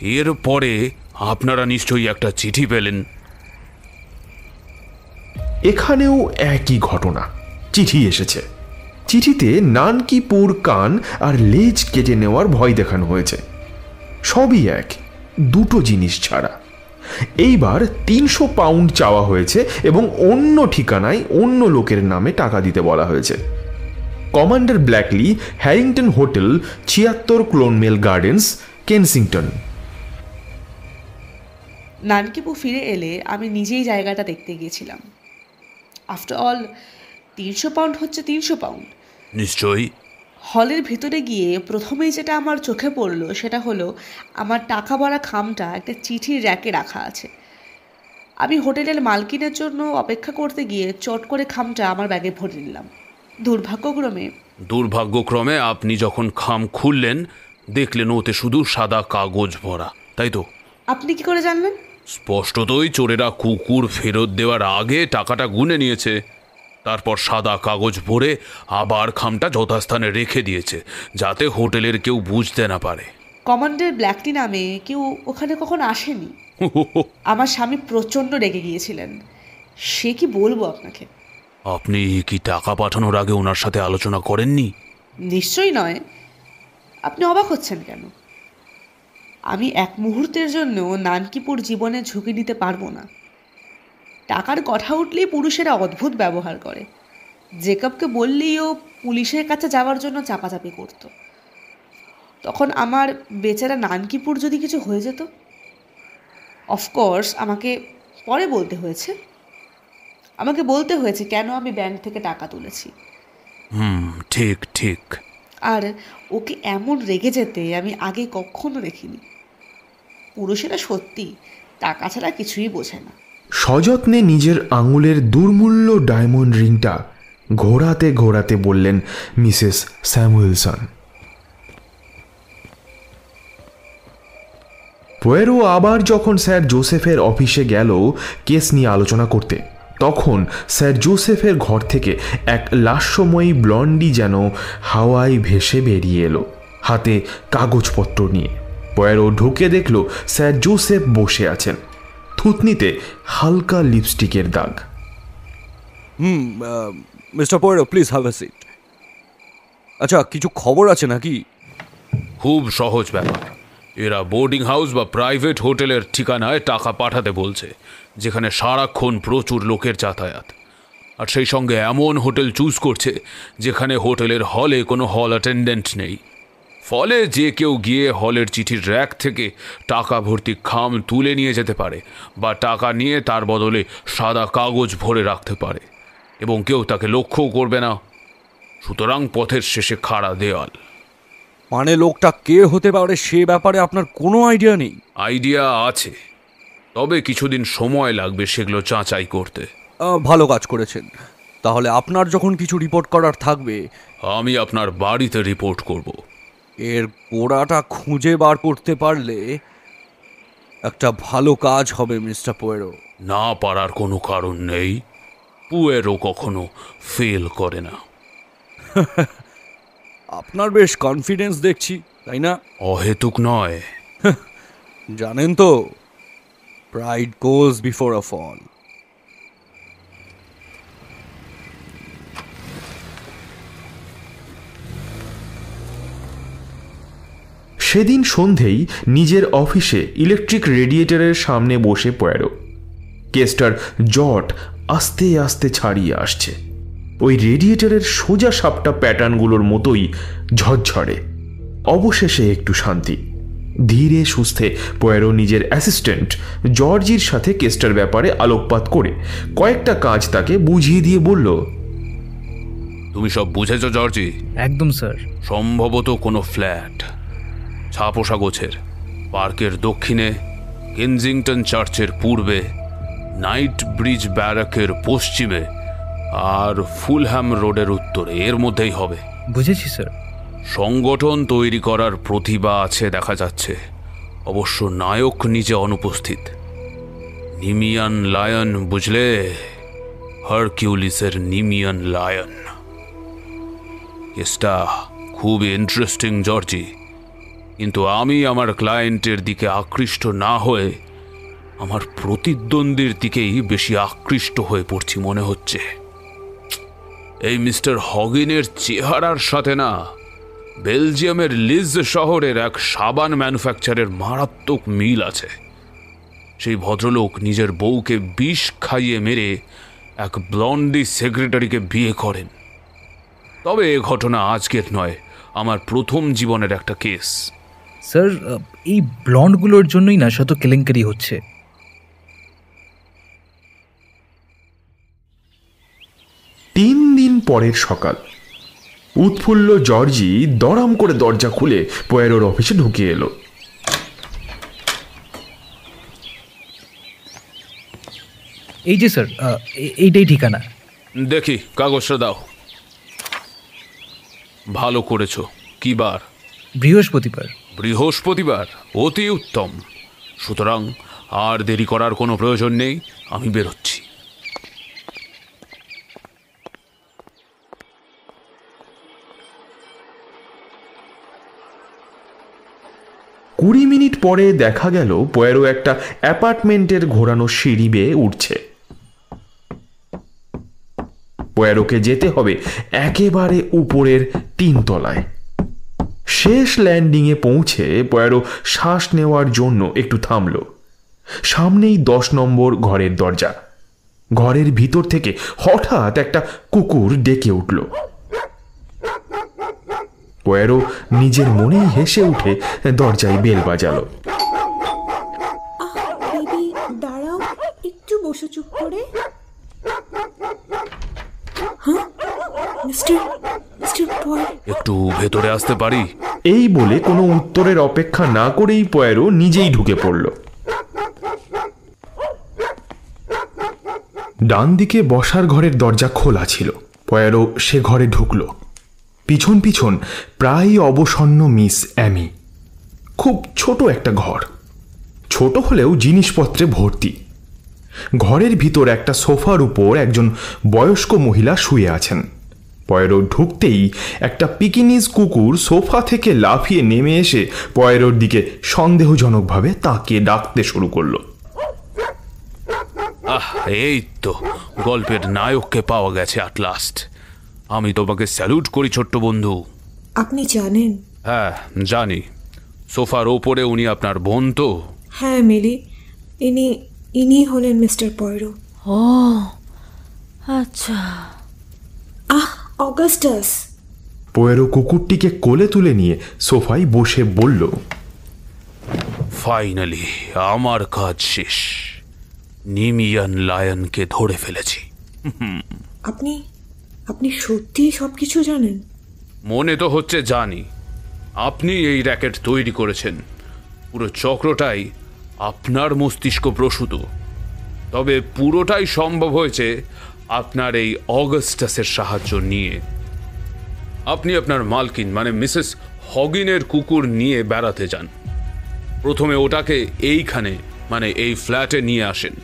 Speaker 4: এর পরে আপনারা নিশ্চয়ই একটা চিঠি পেলেন।
Speaker 3: এখানেও একই ঘটনা চিঠি এসেছে। চিঠিতে নানকিপুর কান আর লেজ কেটে নেওয়ার ভয় দেখানো হয়েছে। সবই এক। দুটো জিনিস ছাড়া। এইবার তিনশো পাউন্ড চাওয়া হয়েছে এবং অন্য ঠিকানায় অন্য লোকের নামে টাকা দিতে বলা হয়েছে। কমান্ডার ব্ল্যাকলি হ্যারিংটন হোটেল ছিয়াত্তর ক্লোনমেল গার্ডেন্স কেনসিংটন।
Speaker 13: নানকিপু ফিরে এলে আমি নিজেই জায়গাটা দেখতে গিয়েছিলাম। আফটার অল তিনশো পাউন্ড হচ্ছে তিনশো পাউন্ড।
Speaker 4: নিশ্চয়ই।
Speaker 13: হলের ভিতরে গিয়ে প্রথমেই যেটা আমার চোখে পড়ল সেটা হলো আমার টাকা ভরা খামটা একটা চিঠির র্যাকে রাখা আছে। আমি হোটেলের মালকিনের জন্য অপেক্ষা করতে গিয়ে চট করে খামটা আমার ব্যাগে ভরে নিলাম। দুর্ভাগ্যক্রমে
Speaker 4: দুর্ভাগ্যক্রমে আপনি যখন খাম খুললেন দেখলেন ওতে শুধু সাদা কাগজ ভরা তাই তো?
Speaker 13: আপনি কি করে জানলেন?
Speaker 4: স্পষ্টতই চোরেরা কুকুর ফেরত দেওয়ার আগে টাকাটা গুনে নিয়েছে। তারপর সাদা কাগজ ভরে আবার খামটা যথাস্থানে রেখে দিয়েছে যাতে হোটেলের কেউ বুঝতে না পারে।
Speaker 13: কমান্ডার ব্ল্যাকটি নামে কেউ ওখানে কখন আসেনি। আমার স্বামী প্রচণ্ড রেগে গিয়েছিলেন। সে কি বলব আপনাকে?
Speaker 4: আপনি কি টাকা পাঠানোর আগে ওনার সাথে আলোচনা করেননি?
Speaker 13: নিশ্চয়ই নয়। আপনি অবাক হচ্ছেন কেন? আমি এক মুহূর্তের জন্য নানকিপুর জীবনে ঝুঁকি নিতে পারব না। টাকার কথা উঠলেই পুরুষেরা অদ্ভুত ব্যবহার করে। জেকবকে বললেই ও পুলিশের কাছে যাওয়ার জন্য চাপাচাপি করত। তখন আমার বেচারা নানকিপুর যদি কিছু হয়ে যেত? অফকোর্স আমাকে পরে বলতে হয়েছে। আমাকে বলতে হয়েছে কেন আমি ব্যাংক থেকে টাকা তুলেছি।
Speaker 4: হুম ঠিক ঠিক।
Speaker 13: আর ওকে এমন রেগে যেতে আমি আগে কখনো দেখিনি। পুরুষেরা সত্যি টাকা ছাড়া কিছুই বোঝে না।
Speaker 3: সযত্নে নিজের আঙুলের দুর্মূল্য ডায়মন্ড রিংটা ঘোরাতে ঘোরাতে বললেন মিসেস স্যামুয়েলসন। পোয়েরো আবার যখন স্যার জোসেফের অফিসে গেল কেস নিয়ে আলোচনা করতে, তখন স্যার জোসেফের ঘর থেকে এক লাস্যময়ী ব্লন্ডি যেন হাওয়ায় ভেসে বেরিয়ে এলো, হাতে কাগজপত্র নিয়ে। পোয়েরো ঢুকে দেখল স্যার জোসেফ বসে আছেন। থুতনিতে হালকা লিপস্টিকের দাগ।
Speaker 6: হুম mister Poirot please have a seat আচ্ছা কিছু খবর আছে নাকি?
Speaker 4: খুব সহজ ব্যাপার। এরা বোর্ডিং হাউস বা প্রাইভেট হোটেলের ঠিকানায় টাকা পাঠাতে বলছে যেখানে সারাক্ষণ প্রচুর লোকের যাতায়াত। আর সেই সঙ্গে এমন হোটেল চুজ করছে যেখানে হোটেলের হলে কোনো হল অ্যাটেন্ডেন্ট নেই। ফলে যে কেউ গিয়ে হলের চিঠির র্যাক থেকে টাকা ভর্তি খাম তুলে নিয়ে যেতে পারে বা টাকা নিয়ে তার বদলে সাদা কাগজ ভরে রাখতে পারে এবং কেউ তাকে লক্ষ্যও করবে না। সুতরাং পথের শেষে খাড়া দেওয়াল
Speaker 6: মানে লোকটা কে হতে পারে সে ব্যাপারে আপনার কোনো আইডিয়া নেই?
Speaker 4: আইডিয়া আছে। তবে কিছুদিন সময় লাগবে সেগুলো যাচাই করতে।
Speaker 6: ভালো কাজ করেছেন। তাহলে আপনার যখন কিছু রিপোর্ট করার থাকবে
Speaker 4: আমি আপনার বাড়িতে রিপোর্ট করব।
Speaker 6: এর গোড়াটা খুঁজে বার করতে পারলে একটা ভালো কাজ হবে মিস্টার পোয়েরো।
Speaker 4: না পারার কোনো কারণ নেই। পুয়েরো কখনো ফেল করে না।
Speaker 6: আপনার বেশ কনফিডেন্স দেখছি তাই না?
Speaker 4: অহেতুক নয়।
Speaker 6: জানেন তো প্রাইড গোজ বিফোর আ ফল
Speaker 3: সেদিন সন্ধেই নিজের অফিসে ইলেকট্রিক রেডিয়েটরের সামনে বসে পড়ো। কেসটার জট আস্তে আস্তে ছাড়িয়ে আসছে। ওই রেডিয়েটরের সোজা সাপটা প্যাটার্নগুলোর মতোই ঝরঝরে। অবশেষে একটু শান্তি। ধীরে সুস্থে পয়েরো নিজের অ্যাসিস্ট্যান্ট জর্জির সাথে কেসটার ব্যাপারে আলোকপাত করে কয়েকটা কাজ তাকে বুঝিয়ে দিয়ে বলল
Speaker 4: তুমি সব বুঝেছ জর্জি?
Speaker 14: একদম স্যার।
Speaker 4: সম্ভবত কোনো ফ্ল্যাট। ছাপোষা গোছের পার্কের দক্ষিণে কেনজিংটন চার্চের পূর্বে নাইট ব্রিজ ব্যারাকের পশ্চিমে আর ফুলহ্যাম রোডের উত্তরে। এর মধ্যেই হবে।
Speaker 14: বুঝেছি স্যার।
Speaker 4: সংগঠন তৈরি করার প্রতিভা আছে দেখা যাচ্ছে। অবশ্য নায়ক নিজে অনুপস্থিত। নিমিয়ান লায়ন বুঝলে? হারকিউলিসের নিমিয়ান লায়ন। কেসটা খুব ইন্টারেস্টিং জর্জি। কিন্তু আমি আমার ক্লায়েন্টের দিকে আকৃষ্ট না হয়ে আমার প্রতিদ্বন্দ্বীর দিকেই বেশি আকৃষ্ট হয়ে পড়ছি মনে হচ্ছে। এই মিস্টার হগিনের চেহারার সাথে না বেলজিয়ামের লিজ শহরের এক সাবান ম্যানুফ্যাকচারের মারাত্মক মিল আছে। সেই ভদ্রলোক নিজের বউকে বিষ খাইয়ে মেরে এক ব্লন্ডি সেক্রেটারিকে বিয়ে করেন। তবে এ ঘটনা আজকের নয়, আমার প্রথম জীবনের একটা কেস।
Speaker 14: স্যার এই ব্লন্ডগুলোর জন্যই না শত কেলেঙ্কারি হচ্ছে।
Speaker 3: তিন দিন পরের সকাল উৎফুল্ল জর্জি দরাম করে দরজা খুলে পয়েরোর অফিসে ঢুকে এলো।
Speaker 14: এই যে স্যার এইটাই ঠিকানা।
Speaker 4: দেখি কাগজটা দাও। ভালো করেছ কি বার?
Speaker 14: বৃহস্পতিবার।
Speaker 4: বৃহস্পতিবার, অতি উত্তম। সুতরাং আর দেরি করার কোনো প্রয়োজন নেই, আমি বেরোচ্ছি।
Speaker 3: কুড়ি মিনিট পরে দেখা গেল পয়েরো একটা অ্যাপার্টমেন্টের ঘোরানো সিঁড়ি বেয়ে উঠছে। পয়েরোকে যেতে হবে একেবারে উপরের তিনতলায়। শেষ ল্যান্ডিংয়ে পৌঁছে পয়ারো শ্বাস নেওয়ার জন্য একটু থামল। সামনেই দশ নম্বর ঘরের দরজা। ঘরের ভিতর থেকে হঠাৎ একটা কুকুর ডেকে উঠল। পয়ারো নিজের মনেই হেসে উঠে দরজায় বেল বাজালো।
Speaker 8: একটু
Speaker 4: ভেতরে আসতে পারি?
Speaker 3: এই বলে কোনো উত্তরের অপেক্ষা না করেই পয়েরো নিজেই ঢুকে পড়ল। ডান দিকে বসার ঘরের দরজা খোলা ছিল। পয়েরো সে ঘরে ঢুকল। পিছন পিছন প্রায় অবসন্ন মিস অ্যামি। খুব ছোট একটা ঘর। ছোট হলেও জিনিসপত্রে ভর্তি। ঘরের ভিতর একটা সোফার উপর একজন বয়স্ক মহিলা শুয়ে আছেন। পয়েরো ঢুকতেই একটা পিকিনিজ কুকুর সোফা থেকে লাফিয়ে নেমে এসে পয়েরোর দিকে সন্দেহজনকভাবে তাকিয়ে ডাকতে শুরু করল।
Speaker 4: আহ এই তো গল্পের নায়ককে পাওয়া গেছে অ্যাট লাস্ট আমি তোমাকে স্যালুট করি ছোট্ট বন্ধু।
Speaker 8: আপনি জানেন?
Speaker 4: হ্যাঁ জানি। সোফার ওপরে উনি আপনার বোন তো।
Speaker 8: হ্যাঁ মিলি। ইনি ইনি হলেন মিস্টার পয়রো।
Speaker 5: ও আচ্ছা।
Speaker 8: আহ অগাস্টাস
Speaker 3: পয়েরো কুকুরটিকে কোলে তুলে নিয়ে সোফায় বসে বলল
Speaker 4: ফাইনালি আমার কাজ শেষ। নিমিয়ান লায়নকে ধরে ফেলেছি।
Speaker 8: আপনি আপনি সত্যিই সব কিছু জানেন?
Speaker 4: মনে তো হচ্ছে জানি। আপনি এই র্যাকেট তৈরি করেছেন। পুরো চক্রটাই আপনার মস্তিষ্ক প্রসূত। তবে পুরোটাই সম্ভব হয়েছে আপনার এই অগাস্টাসের সাহায্য নিয়ে। আপনি আপনার মালকিন মানে মিসেস হগিনের কুকুর নিয়ে বেড়াতে যান। প্রথমে ওটাকে এইখানে মানে এই ফ্ল্যাটে নিয়ে আসেন।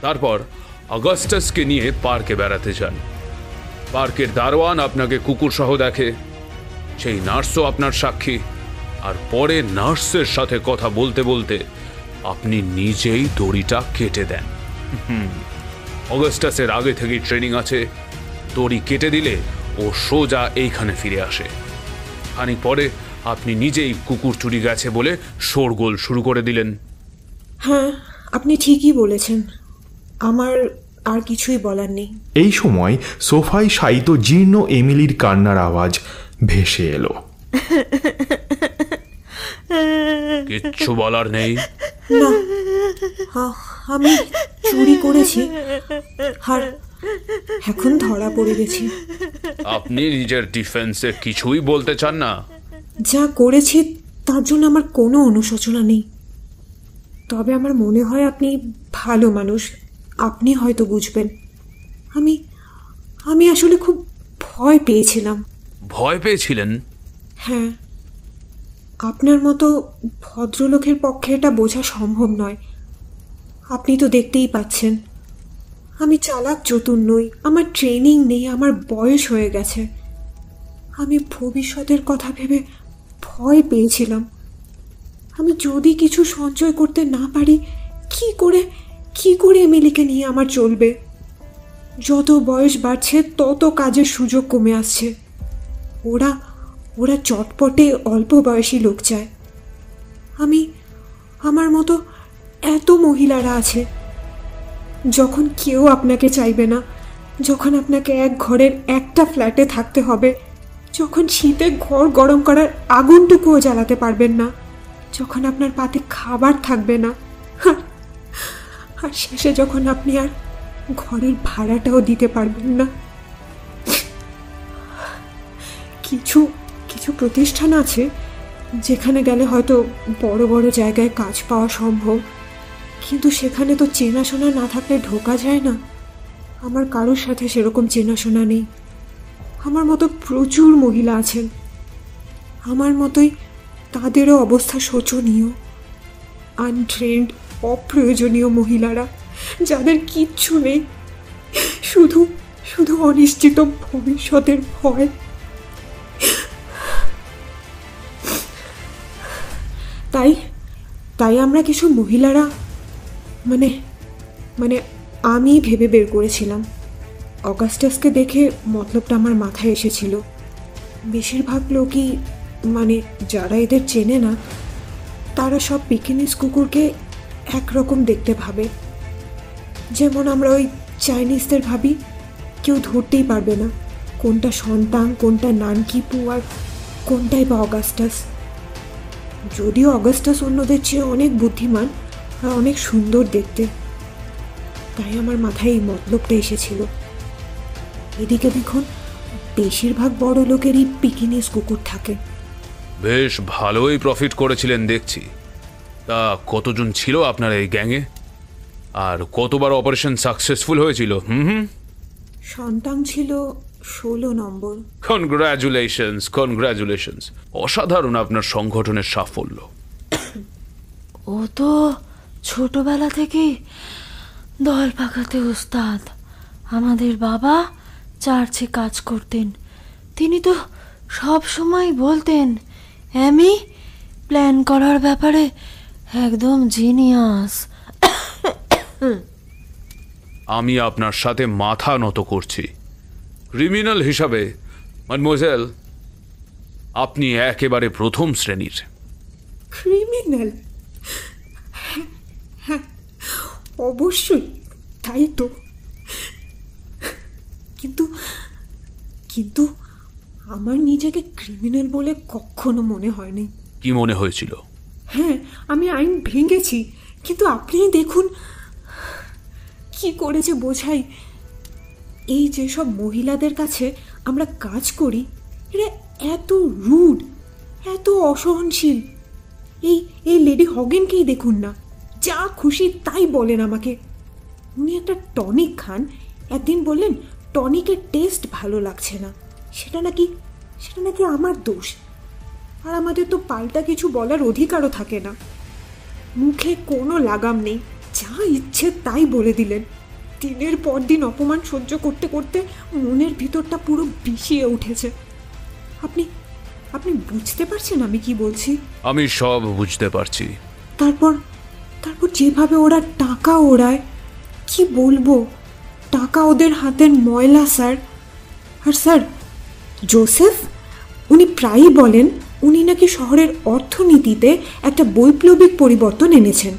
Speaker 4: তারপর অগাস্টাসকে নিয়ে পার্কে বেড়াতে যান। পার্কের দারোয়ান আপনাকে কুকুর সহ দেখে, সেই নার্সও আপনার সাক্ষী। আর পরে নার্সের সাথে কথা বলতে বলতে আপনি নিজেই দড়িটা কেটে দেন। হুম। অগাস্টাসের আগে থেকেই ট্রেনিং আছে। দড়ি কেটে দিলে ও সোজা এইখানে ফিরে আসে। খানিক পরে আপনি নিজেই কুকুর চুরি গেছে বলে শোরগোল শুরু করে দিলেন।
Speaker 8: হ্যাঁ আপনি ঠিকই বলেছেন। আমার আর কিছুই বলার নেই।
Speaker 3: এই সময় সোফায় শায়িত জীর্ণ এমিলির কান্নার আওয়াজ ভেসে এলো।
Speaker 4: কিচ্ছু বলার নেই।
Speaker 8: না আহ, আমি চুরি করেছি। আর এখন ধরা পড়ে গেছি।
Speaker 4: আপনি নিজের ডিফেন্সে কিছুই বলতে চান না?
Speaker 8: যা করেছি তার জন্য আমার কোনো অনুশোচনা নেই। তবে আমার মনে হয় আপনি ভালো মানুষ। আপনি হয়তো বুঝবেন। আমি আমি আসলে খুব ভয় পেয়েছিলাম।
Speaker 4: ভয় পেয়েছিলেন?
Speaker 8: হ্যাঁ। আপনার মতো ভদ্রলোকের পক্ষে এটা বোঝা সম্ভব নয়। আপনি তো দেখতেই পাচ্ছেন। আমি চালাক চতুর নই, আমার ট্রেনিং নেই, আমার বয়স হয়ে গেছে। আমি ভবিষ্যতের কথা ভেবে ভয় পেয়েছিলাম। আমি যদি কিছু সঞ্চয় করতে না পারি, কি করে কি করে এমিলিকে নিয়ে আমার চলবে? যত বয়স বাড়ছে, তত কাজের সুযোগ কমে আসছে। ওরা ওরা চটপটে অল্প বয়সী লোক চায়। আমি, আমার মতো এত মহিলারা আছে, যখন কেউ আপনাকে চাইবে না, যখন আপনাকে এক ঘরের একটা ফ্ল্যাটে থাকতে হবে, যখন শীতে ঘর গরম করার আগুনটুকুও জ্বালাতে পারবেন না, যখন আপনার পাতে খাবার থাকবে না আর শেষে যখন আপনি আর ঘরের ভাড়াটাও দিতে পারবেন না। কিছু কিছু প্রতিষ্ঠান আছে যেখানে গেলে হয়তো বড় বড় জায়গায় কাজ পাওয়া সম্ভব, কিন্তু সেখানে তো চেনাশোনা না থাকলে ঢোকা যায় না। আমার কারোর সাথে সেরকম চেনাশোনা নেই। আমার মতো প্রচুর মহিলা আছেন। আমার মতোই তাদেরও অবস্থা শোচনীয়। আনট্রেন্ড অপ্রয়োজনীয় মহিলারা, যাদের কিচ্ছু নেই। শুধু শুধু অনিশ্চিত ভবিষ্যতের ভয়। তাই তাই আমরা কিছু মহিলারা মানে মানে আমি ভেবে বের করেছিলাম। অগাস্টাসকে দেখে মতলবটা আমার মাথায় এসেছিল। বেশিরভাগ লোকই মানে যারা এদের চেনে না, তারা সব পিকিনিস কুকুরকে একরকম দেখতে ভাবে। যেমন আমরা ওই চাইনিজদের ভাবি, কেউ ধরতেই পারবে না। কোনটা সন্তান, কোনটা নানকিপু, আর কোনটাই বা অগাস্টাস। যদিও অগাস্টাস অন্যদের চেয়ে অনেক বুদ্ধিমান আর অনেক সুন্দর দেখতে তাই আমার মাথায় এই মতলবটা এসেছিল। এদিকে দেখুন বেশিরভাগ বড় লোকেরই পিকিনিস কুকুর থাকে।
Speaker 4: বেশ ভালোই প্রফিট করেছিলেন দেখছি। তা কতজন ছিল আপনার এই গ্যাংয়ে? আর কতবার অপারেশন সাকসেসফুল হয়েছিল? হুম হুম।
Speaker 8: সন্তান ছিল ষোলো নম্বর।
Speaker 4: কনগ্রাচুলেশনস কনগ্রাচুলেশনস অসাধারণ আপনার সংগঠনের সাফল্য।
Speaker 5: ও তো ছোটবেলা থেকেই দল পাকাতে উস্তাদ আমাদের বাবা চার্চে কাজ করতেন। তিনি তো সব সময় বলতেন অ্যামি প্ল্যান করার ব্যাপারে একদম জিনিয়াস।
Speaker 4: আমি আপনার সাথে মাথা নত করছি। ক্রিমিনাল হিসাবে মানমোজেল আপনি একেবারে প্রথম শ্রেণির।
Speaker 8: ক্রিমিনাল? অবশ্যই তাই তো। কিন্তু কিন্তু আমার নিজেকে ক্রিমিনাল বলে কখনো মনে হয়নি।
Speaker 4: কি মনে হয়েছিল?
Speaker 8: হ্যাঁ আমি আইন ভেঙেছি কিন্তু আপনিই দেখুন কি করেছে বোঝাই এই যেসব মহিলাদের কাছে আমরা কাজ করি, এরা এত রুড, এত অসহনশীল। এই এই লেডি হগেনকেই দেখুন না, যা খুশি তাই বলেন আমাকে। উনি একটা টনিক খান। একদিন বললেন, টনিকের টেস্ট ভালো লাগছে না। সেটা নাকি সেটা নাকি আমার দোষ। আর আমাদের তো পাল্টা কিছু বলার অধিকারও থাকে না। মুখে কোনো লাগাম নেই, যা ইচ্ছে তাই বলে দিলেন। দিনের পর দিন অপমান সহ্য করতে করতে মনের ভিতরটা পুরো বিষিয়ে উঠেছে। আপনি আপনি বুঝতে পারছেন আমি কি বলছি?
Speaker 4: আমি সব বুঝতে পারছি।
Speaker 8: তারপর তারপর যেভাবে ওরা টাকা ওড়ায় কি বলব? টাকা ওদের হাতের ময়লা স্যার। আর স্যার জোসেফ উনি প্রায়ই বলেন উনি নাকি শহরের অর্থনীতিতে একটা বৈপ্লবিক পরিবর্তন এনেছেন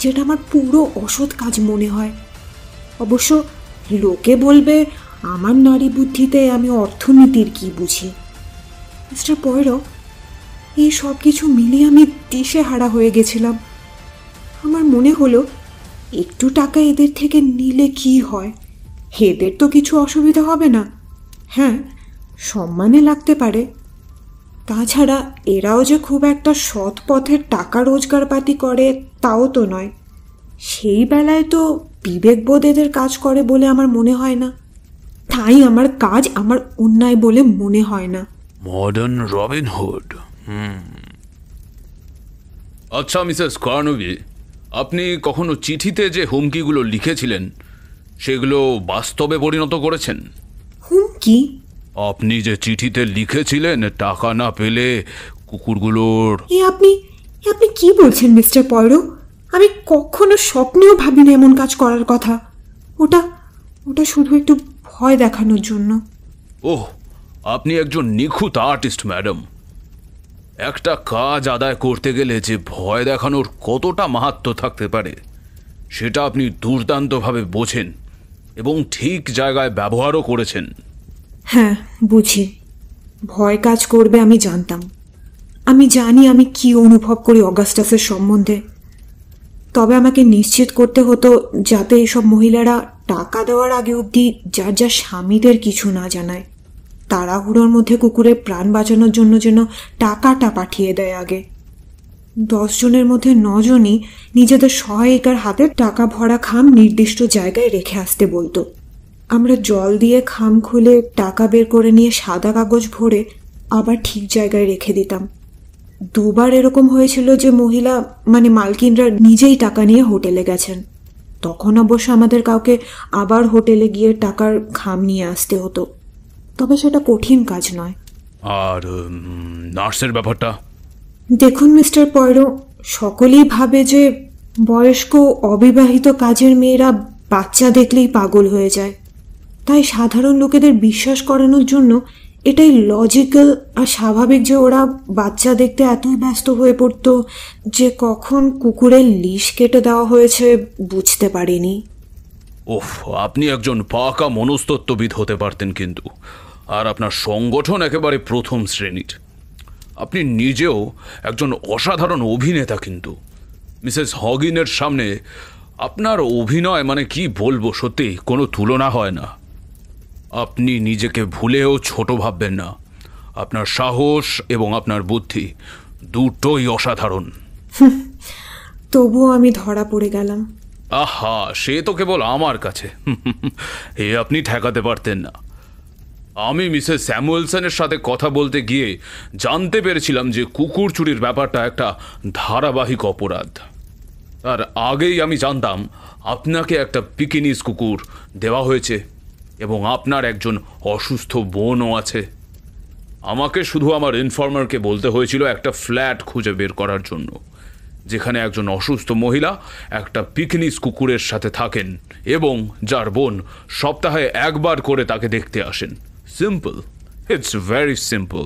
Speaker 8: যেটা আমার পুরো অসৎ কাজ মনে হয়। অবশ্য লোকে বলবে, আমার নারী বুদ্ধিতে আমি অর্থনীতির কি বুঝি? মিস্টার পয়রো, এই সব কিছু মিলিয়ে আমি দিশে হারা হয়ে গেছিলাম। আমার মনে হলো, একটু টাকা এদের থেকে নিলে কি হয়? এদের তো কিছু অসুবিধা হবে না। হ্যাঁ সম্মানে লাগতে পারে। তাছাড়া এরাও যে খুব একটা সৎ পথের টাকা রোজগারপাতি করে, তাও তো নয়। সেই বেলায় তো বিবেকবোধ এদের কাজ করে বলে আমার মনে হয় না। তাই আমার কাজ আমার অন্যায় বলে মনে হয় না।
Speaker 4: মডার্ন রবিনহুড আচ্ছা মিসেস কার্নবি আপনি কখনো চিঠিতে যে হুমকিগুলো লিখেছিলেন সেগুলো বাস্তবে পরিণত করেছেন?
Speaker 8: হুমকি?
Speaker 4: আপনি যে চিঠিতে লিখেছিলেন টাকা না পেলে কুকুরগুলোর
Speaker 8: এ আপনি আপনি কি বলছেন মিস্টার পয়রো আমি কখনো স্বপ্নেও ভাবিনি এমন কাজ করার কথা। ওটা ওটা শুধু একটু ভয় দেখানোর জন্য।
Speaker 4: ওহ আপনি একজন নিখুঁত আর্টিস্ট ম্যাডাম। একটা কাজ আদায় করতে গেলে যে ভয় দেখানোর কতটা মাহাত্ম থাকতে পারে সেটা আপনি দুর্দান্তভাবে বোঝেন এবং ঠিক জায়গায় ব্যবহারও করেছেন।
Speaker 8: হ্যাঁ বুঝি। ভয় কাজ করবে আমি জানতাম। আমি জানি আমি কি অনুভব করি অগাস্টাসের সম্বন্ধে। তবে আমাকে নিশ্চিত করতে হতো যাতে এসব মহিলারা টাকা দেওয়ার আগে অবধি যার যা স্বামীদের কিছু না জানায়। তাড়াহুড়োর মধ্যে কুকুরের প্রাণ বাঁচানোর জন্য যেন টাকাটা পাঠিয়ে দেয় আগে। দশজনের মধ্যে নজনই নিজেদের সহায়িকার হাতে টাকা ভরা খাম নির্দিষ্ট জায়গায় রেখে আসতে বলতো। আমরা জল দিয়ে খাম খুলে টাকা বের করে নিয়ে সাদা কাগজ ভরে আবার ঠিক জায়গায় রেখে দিতাম। দুবার এরকম হয়েছিল যে মহিলা মানে মালকিনরা নিজেই টাকা নিয়ে হোটেলে গেছেন। তখন অবশ্য আমাদের কাউকে আবার হোটেলে গিয়ে টাকার খাম নিয়ে আসতে হতো। তবে সেটা কঠিন কাজ নয়।
Speaker 4: আর নার্সের ব্যাপারটা?
Speaker 8: দেখুন মিস্টার পয়রো সকলেই ভাবে যে বয়স্ক অবিবাহিত কাজের মেয়েরা বাচ্চা দেখলেই পাগল হয়ে যায়। তাই সাধারণ লোকেদের বিশ্বাস করানোর জন্য এটাই লজিক্যাল আর স্বাভাবিক যে ওরা বাচ্চা দেখতে এতই ব্যস্ত হয়ে পড়তো যে কখন কুকুরের লিশ কেটে দেওয়া হয়েছে বুঝতে পারিনি।
Speaker 4: ওফ, আপনি একজন পাকা মনস্তত্ত্ববিদ হতে পারতেন কিন্তু। আর আপনার সংগঠন একেবারে প্রথম শ্রেণির। আপনি নিজেও একজন অসাধারণ অভিনেতা কিন্তু। মিসেস হগিনের সামনে আপনার অভিনয় মানে কি বলব সত্যি কোনো তুলনা হয় না। আপনি নিজেকে ভুলেও ছোট ভাববেন না। আপনার সাহস এবং আপনার বুদ্ধি দুটোই অসাধারণ।
Speaker 8: তবুও আমি ধরা পড়ে গেলাম।
Speaker 4: আহা সে তো কেবল আমার কাছে। এ আপনি ঠেকাতে পারতেন না। আমি মিসেস স্যামুয়েলসনের সাথে কথা বলতে গিয়ে জানতে পেরেছিলাম যে কুকুর চুরির ব্যাপারটা একটা ধারাবাহিক অপরাধ। তার আগেই আমি জানতাম আপনাকে একটা পিকিনিস কুকুর দেওয়া হয়েছে। এবং আপনার একজন অসুস্থ বোনও আছে। আমাকে শুধু আমার ইনফর্মারকে বলতে হয়েছিল একটা ফ্ল্যাট খুঁজে বের করার জন্য, যেখানে একজন অসুস্থ মহিলা একটা পিকনিক কুকুরের সাথে থাকেন এবং যার বোন সপ্তাহে একবার করে তাকে দেখতে আসেন। সিম্পল ইটস ভেরি সিম্পল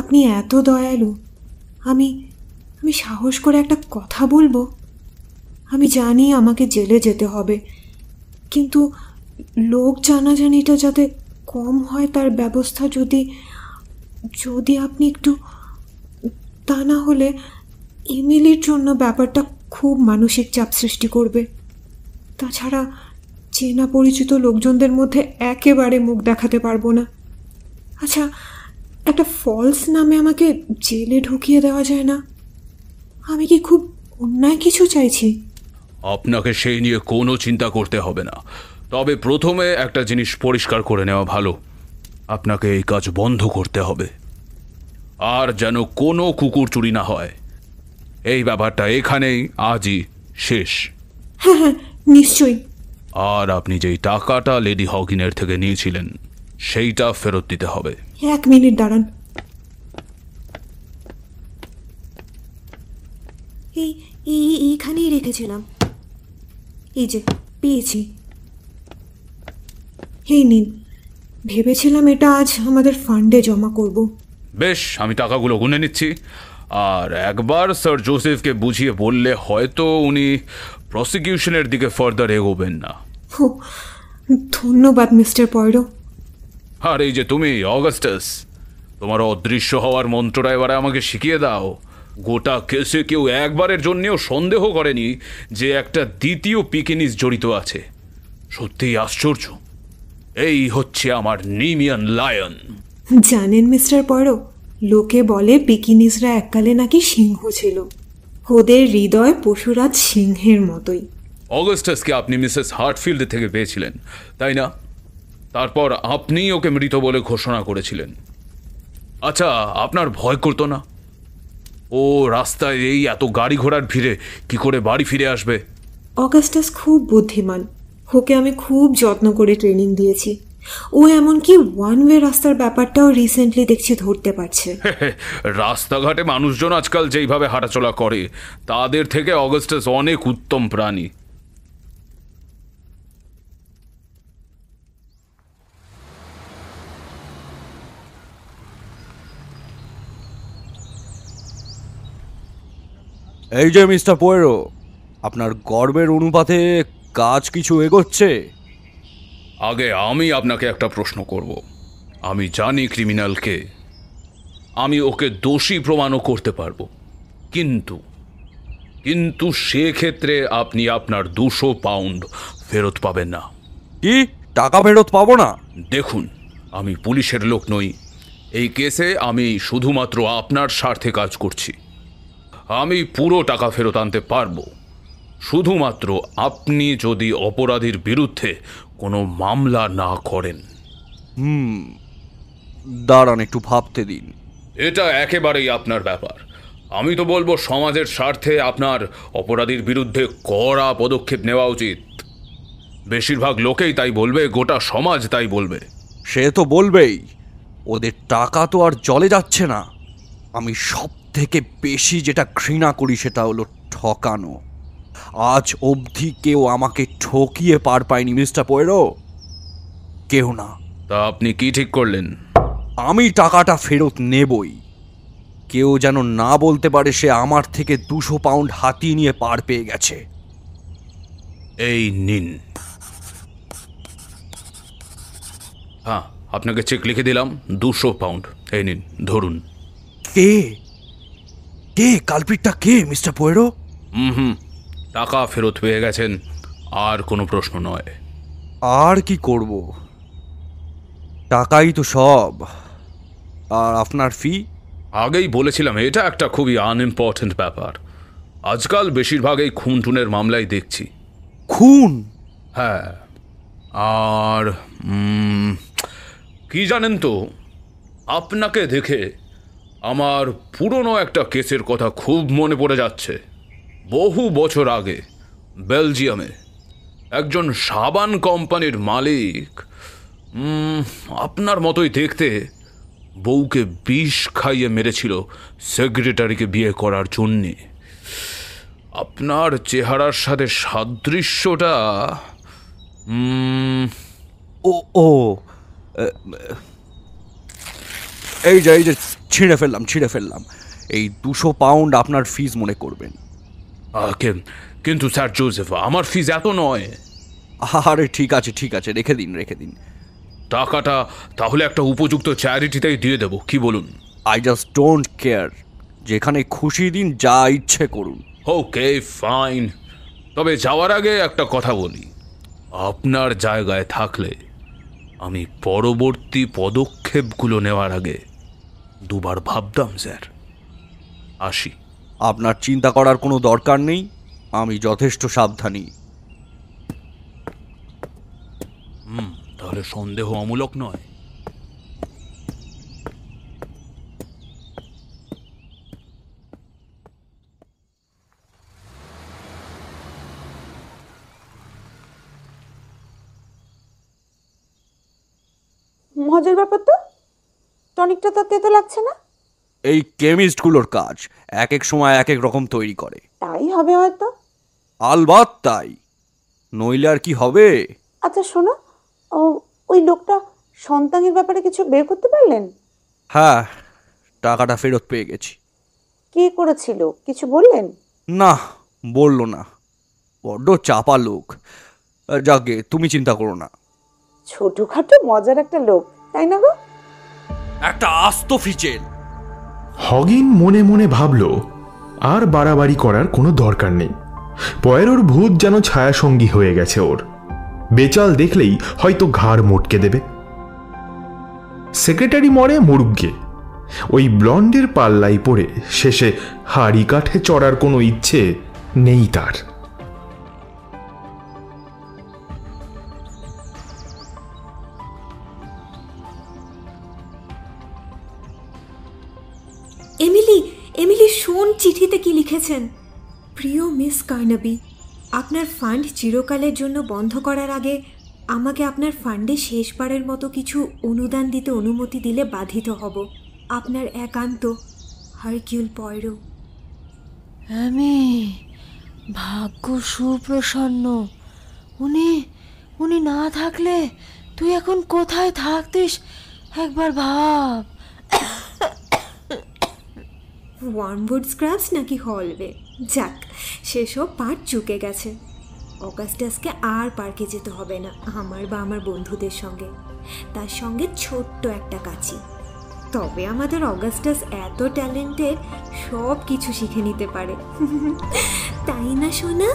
Speaker 8: আপনি এত দয়ালু। আমি আমি সাহস করে একটা কথা বলব? আমি জানি আমাকে জেলে যেতে হবে, কিন্তু লোক জানাজানিটা যাতে কম হয়, তার ব্যবস্থা যদি যদি আপনি একটু, তা না হলে এমিলির জন্য ব্যাপারটা খুব মানসিক চাপ সৃষ্টি করবে। তাছাড়া চেনা পরিচিত লোকজনদের মধ্যে একেবারে মুখ দেখাতে পারব না। আচ্ছা একটা ফলস নামে আমাকে জেলে ঢুকিয়ে দেওয়া যায় না? আমি কি খুব অন্যায় কিছু চাইছি?
Speaker 4: আপনাকে সেই নিয়ে কোনো চিন্তা করতে হবে না। তবে প্রথমে একটা জিনিস পরিষ্কার করে নেওয়া ভালো। আপনাকে এই কাজ বন্ধ করতে হবে। আর যেন কোনো কুকুর চুরি না হয়। এই ব্যাপারটা এখানেই আজই শেষ।
Speaker 8: হ্যাঁ হ্যাঁ নিশ্চয়ই।
Speaker 4: আর আপনি যেই টাকাটা লেডি হকিনের থেকে নিয়েছিলেন সেইটা ফেরত দিতে হবে।
Speaker 8: এক মিনিট দাঁড়ান। এই এই এইখানেই রেখেছিলাম। এই যে পেয়েছি। এই নিন ভেবেছিলাম এটা আজ আমাদের ফান্ডে জমা করব।
Speaker 4: বেশ আমি টাকাগুলো গুনে নিচ্ছি। আর একবার স্যার জোসেফকে বুঝিয়ে বললে হয়তো উনি প্রসিকিউশনের দিকে ফার্দার এগোবেন না।
Speaker 8: ধন্যবাদ মিস্টার পয়রো।
Speaker 4: আর এই যে তুমি অগাস্টাস তোমার অদৃশ্য হওয়ার মন্ত্রটা এবারে আমাকে শিখিয়ে দাও। গোটা কেসে কেউ একবারের জন্যেও সন্দেহ করেনি যে একটা দ্বিতীয় পিকিনিস জড়িত আছে। সত্যিই আশ্চর্য। এই হচ্ছে আমার নিমিয়ান লায়ন।
Speaker 8: জানেন মিস্টার পয়রো লোকে বলে পিকিনিসরা এককালে নাকি সিংহ ছিল। ওদের হৃদয় পশুরাজ সিংহের মতোই।
Speaker 4: অগাস্টাসকে আপনি মিসেস হার্টফিল্ড থেকে পেয়েছিলেন তাই না? তারপর আপনি ওকে মৃত বলে ঘোষণা করেছিলেন। আচ্ছা আপনার ভয় করতো না? ও রাস্তায় এই এত গাড়ি ঘোড়ার ভিড়ে কি করে বাড়ি ফিরে আসবে?
Speaker 8: অগাস্টাস খুব বুদ্ধিমান। ওকে আমি খুব যত্ন করে ট্রেনিং দিয়েছি। ও এমনকি ওয়ান ওয়ে রাস্তার ব্যাপারটাও রিসেন্টলি দেখছি ধরতে পারছে।
Speaker 4: রাস্তাঘাটে মানুষজন আজকাল যেইভাবে হাঁটাচলা করে তাদের থেকে অগস্টাস অনেক উত্তম প্রাণী।
Speaker 6: এই যে মিস্টার পোয়েরো আপনার গর্বের অনুপাতে কাজ কিছু এগোচ্ছে?
Speaker 4: আগে আমি আপনাকে একটা প্রশ্ন করব। আমি জানি ক্রিমিনালকে। আমি ওকে দোষী প্রমাণও করতে পারব। কিন্তু কিন্তু সেক্ষেত্রে আপনি আপনার দুশো পাউন্ড ফেরত পাবেন না।
Speaker 6: কি? টাকা ফেরত পাবো না?
Speaker 4: দেখুন আমি পুলিশের লোক নই। এই কেসে আমি শুধুমাত্র আপনার স্বার্থে কাজ করছি। আমি পুরো টাকা ফেরত আনতে পারব। শুধুমাত্র আপনি যদি অপরাধীর বিরুদ্ধে কোনো মামলা না করেন।
Speaker 6: হুম দাঁড়ান একটু ভাবতে দিন।
Speaker 4: এটা একেবারেই আপনার ব্যাপার। আমি তো বলব সমাজের স্বার্থে আপনার অপরাধীর বিরুদ্ধে কড়া পদক্ষেপ নেওয়া উচিত। বেশিরভাগ লোকেই তাই বলবে গোটা সমাজ তাই বলবে।
Speaker 6: সে তো বলবেই ওদের টাকা তো আর জলে যাচ্ছে না। আমি সব থেকে বেশি যেটা ঘৃণা করি সেটা হলো ঠকানো। আজ অবধি কেউ আমাকে ঠকিয়ে পার পায়নি মিস্টার পোয়েরো। কেউ না।
Speaker 4: তা আপনি কি ঠিক করলেন?
Speaker 6: আমি টাকাটা ফেরত নেবই। কেউ যেন না বলতে পারে সে আমার থেকে দুশো পাউন্ড হাতিয়ে নিয়ে পার পেয়ে গেছে।
Speaker 4: এই নিন। হ্যাঁ আপনাকে চেক লিখে দিলাম দুশো পাউন্ড। এই নিন ধরুন।
Speaker 6: কে? কে? কালপিটটা কে মিস্টার পোয়েরো?
Speaker 4: হুম হুম টাকা ফেরত পেয়ে গেছেন আর কোনো প্রশ্ন নয়।
Speaker 6: আর কি করব? টাকাই তো সব। আর আপনার ফি
Speaker 4: আগেই বলেছিলাম এটা একটা খুবই আনইম্পর্টেন্ট ব্যাপার। আজকাল বেশিরভাগ এই খুন টুনের মামলাই দেখছি।
Speaker 6: খুন?
Speaker 4: হ্যাঁ। আর কি জানেন তো আপনাকে দেখে আমার পুরনো একটা কেসের কথা খুব মনে পড়ে যাচ্ছে। বহু বছর আগে বেলজিয়ামে একজন সাবান কোম্পানির মালিক আপনার মতোই দেখতে বউকে বিষ খাইয়ে মেরেছিল সেক্রেটারিকে বিয়ে করার জন্যে। আপনার চেহারার সাথে সাদৃশ্যটা
Speaker 6: ও ও এই যে এই যে, ছিঁড়ে ফেললাম ছিঁড়ে ফেললাম। এই দুশো পাউন্ড আপনার ফিজ মনে করবেন।
Speaker 4: কিন্তু স্যার জোসেফ আমার ফিজ এত নয়।
Speaker 6: আরে ঠিক আছে ঠিক আছে রেখে দিন রেখে দিন।
Speaker 4: টাকাটা তাহলে একটা উপযুক্ত চ্যারিটিতেই দিয়ে দেবো কি বলুন?
Speaker 6: আই জাস্ট ডোন্ট কেয়ার যেখানে খুশি দিন যা ইচ্ছে করুন।
Speaker 4: ওকে ফাইন তবে যাওয়ার আগে একটা কথা বলি। আপনার জায়গায় থাকলে আমি পরবর্তী পদক্ষেপগুলো নেওয়ার আগে দুবার ভাবতাম স্যার। আসি।
Speaker 6: আপনার চিন্তা করার কোনো দরকার নেই আমি যথেষ্ট সাবধানী।
Speaker 4: হুম তাহলে সন্দেহ অমূলক নয়।
Speaker 7: মজার ব্যাপার তো? টনিকটা তো তেতো লাগছে না?
Speaker 6: এই কেমিস্টগুলোর কাজ এক এক সময় এক এক রকম তৈরি করে।
Speaker 7: তাই হবে হয়তো?
Speaker 6: আলবাত তাই। নইলে আর কি হবে?
Speaker 7: আচ্ছা শোনো। ও ওই লোকটা সন্তানের ব্যাপারে কিছু বের করতে পারলেন?
Speaker 6: হ্যাঁ টাকাটা ফেরত পেয়ে গেছি।
Speaker 7: কে করেছিল? কিছু বললেন?
Speaker 6: না বলল না। বড্ড চাপা লোক। যাকে তুমি চিন্তা করো না।
Speaker 7: ছোটখাটো মজার একটা লোক তাই না গো?
Speaker 6: একটা আস্ত ফিচেল।
Speaker 3: হগিন মনে মনে ভাবল, আর বাড়াবাড়ি করার কোনো দরকার নেই। পয়েরোর ভূত যেন ছায়াসঙ্গী হয়ে গেছে ওর। বেচাল দেখলেই হয়তো ঘাড় মোটকে দেবে। সেক্রেটারি মরে মুরুগ্গে। ওই ব্লন্ডের পাল্লাই পড়ে শেষে হাড়ি কাঠে চড়ার কোনো ইচ্ছে নেই তার।
Speaker 8: কার্নাবি আপনার ফান্ড চিরকালের জন্য বন্ধ করার আগে আমাকে আপনার ফান্ডে শেষবারের মতো কিছু অনুদান দিতে অনুমতি দিলে বাধিত হব। আপনার একান্ত হারকিউল পয়রো।
Speaker 15: আমি ভাগ্য সুপ্রসন্ন। উনি উনি না থাকলে তুই এখন কোথায় থাকতিস? একবার ভাব।
Speaker 8: ওয়ার্মউড স্ক্রাবস নাকি হলওয়ে? যাক, সেসব পার চুকে গেছে। অগাস্টাসকে আর পার্কে যেতে হবে না, আমার বা আমার বন্ধুদের সঙ্গে। তার সঙ্গে ছোট্ট একটা কাছি তবে আমাদের অগাস্টাস এত ট্যালেন্টেড সব কিছু শিখে নিতে পারে। তাই না, সোনা?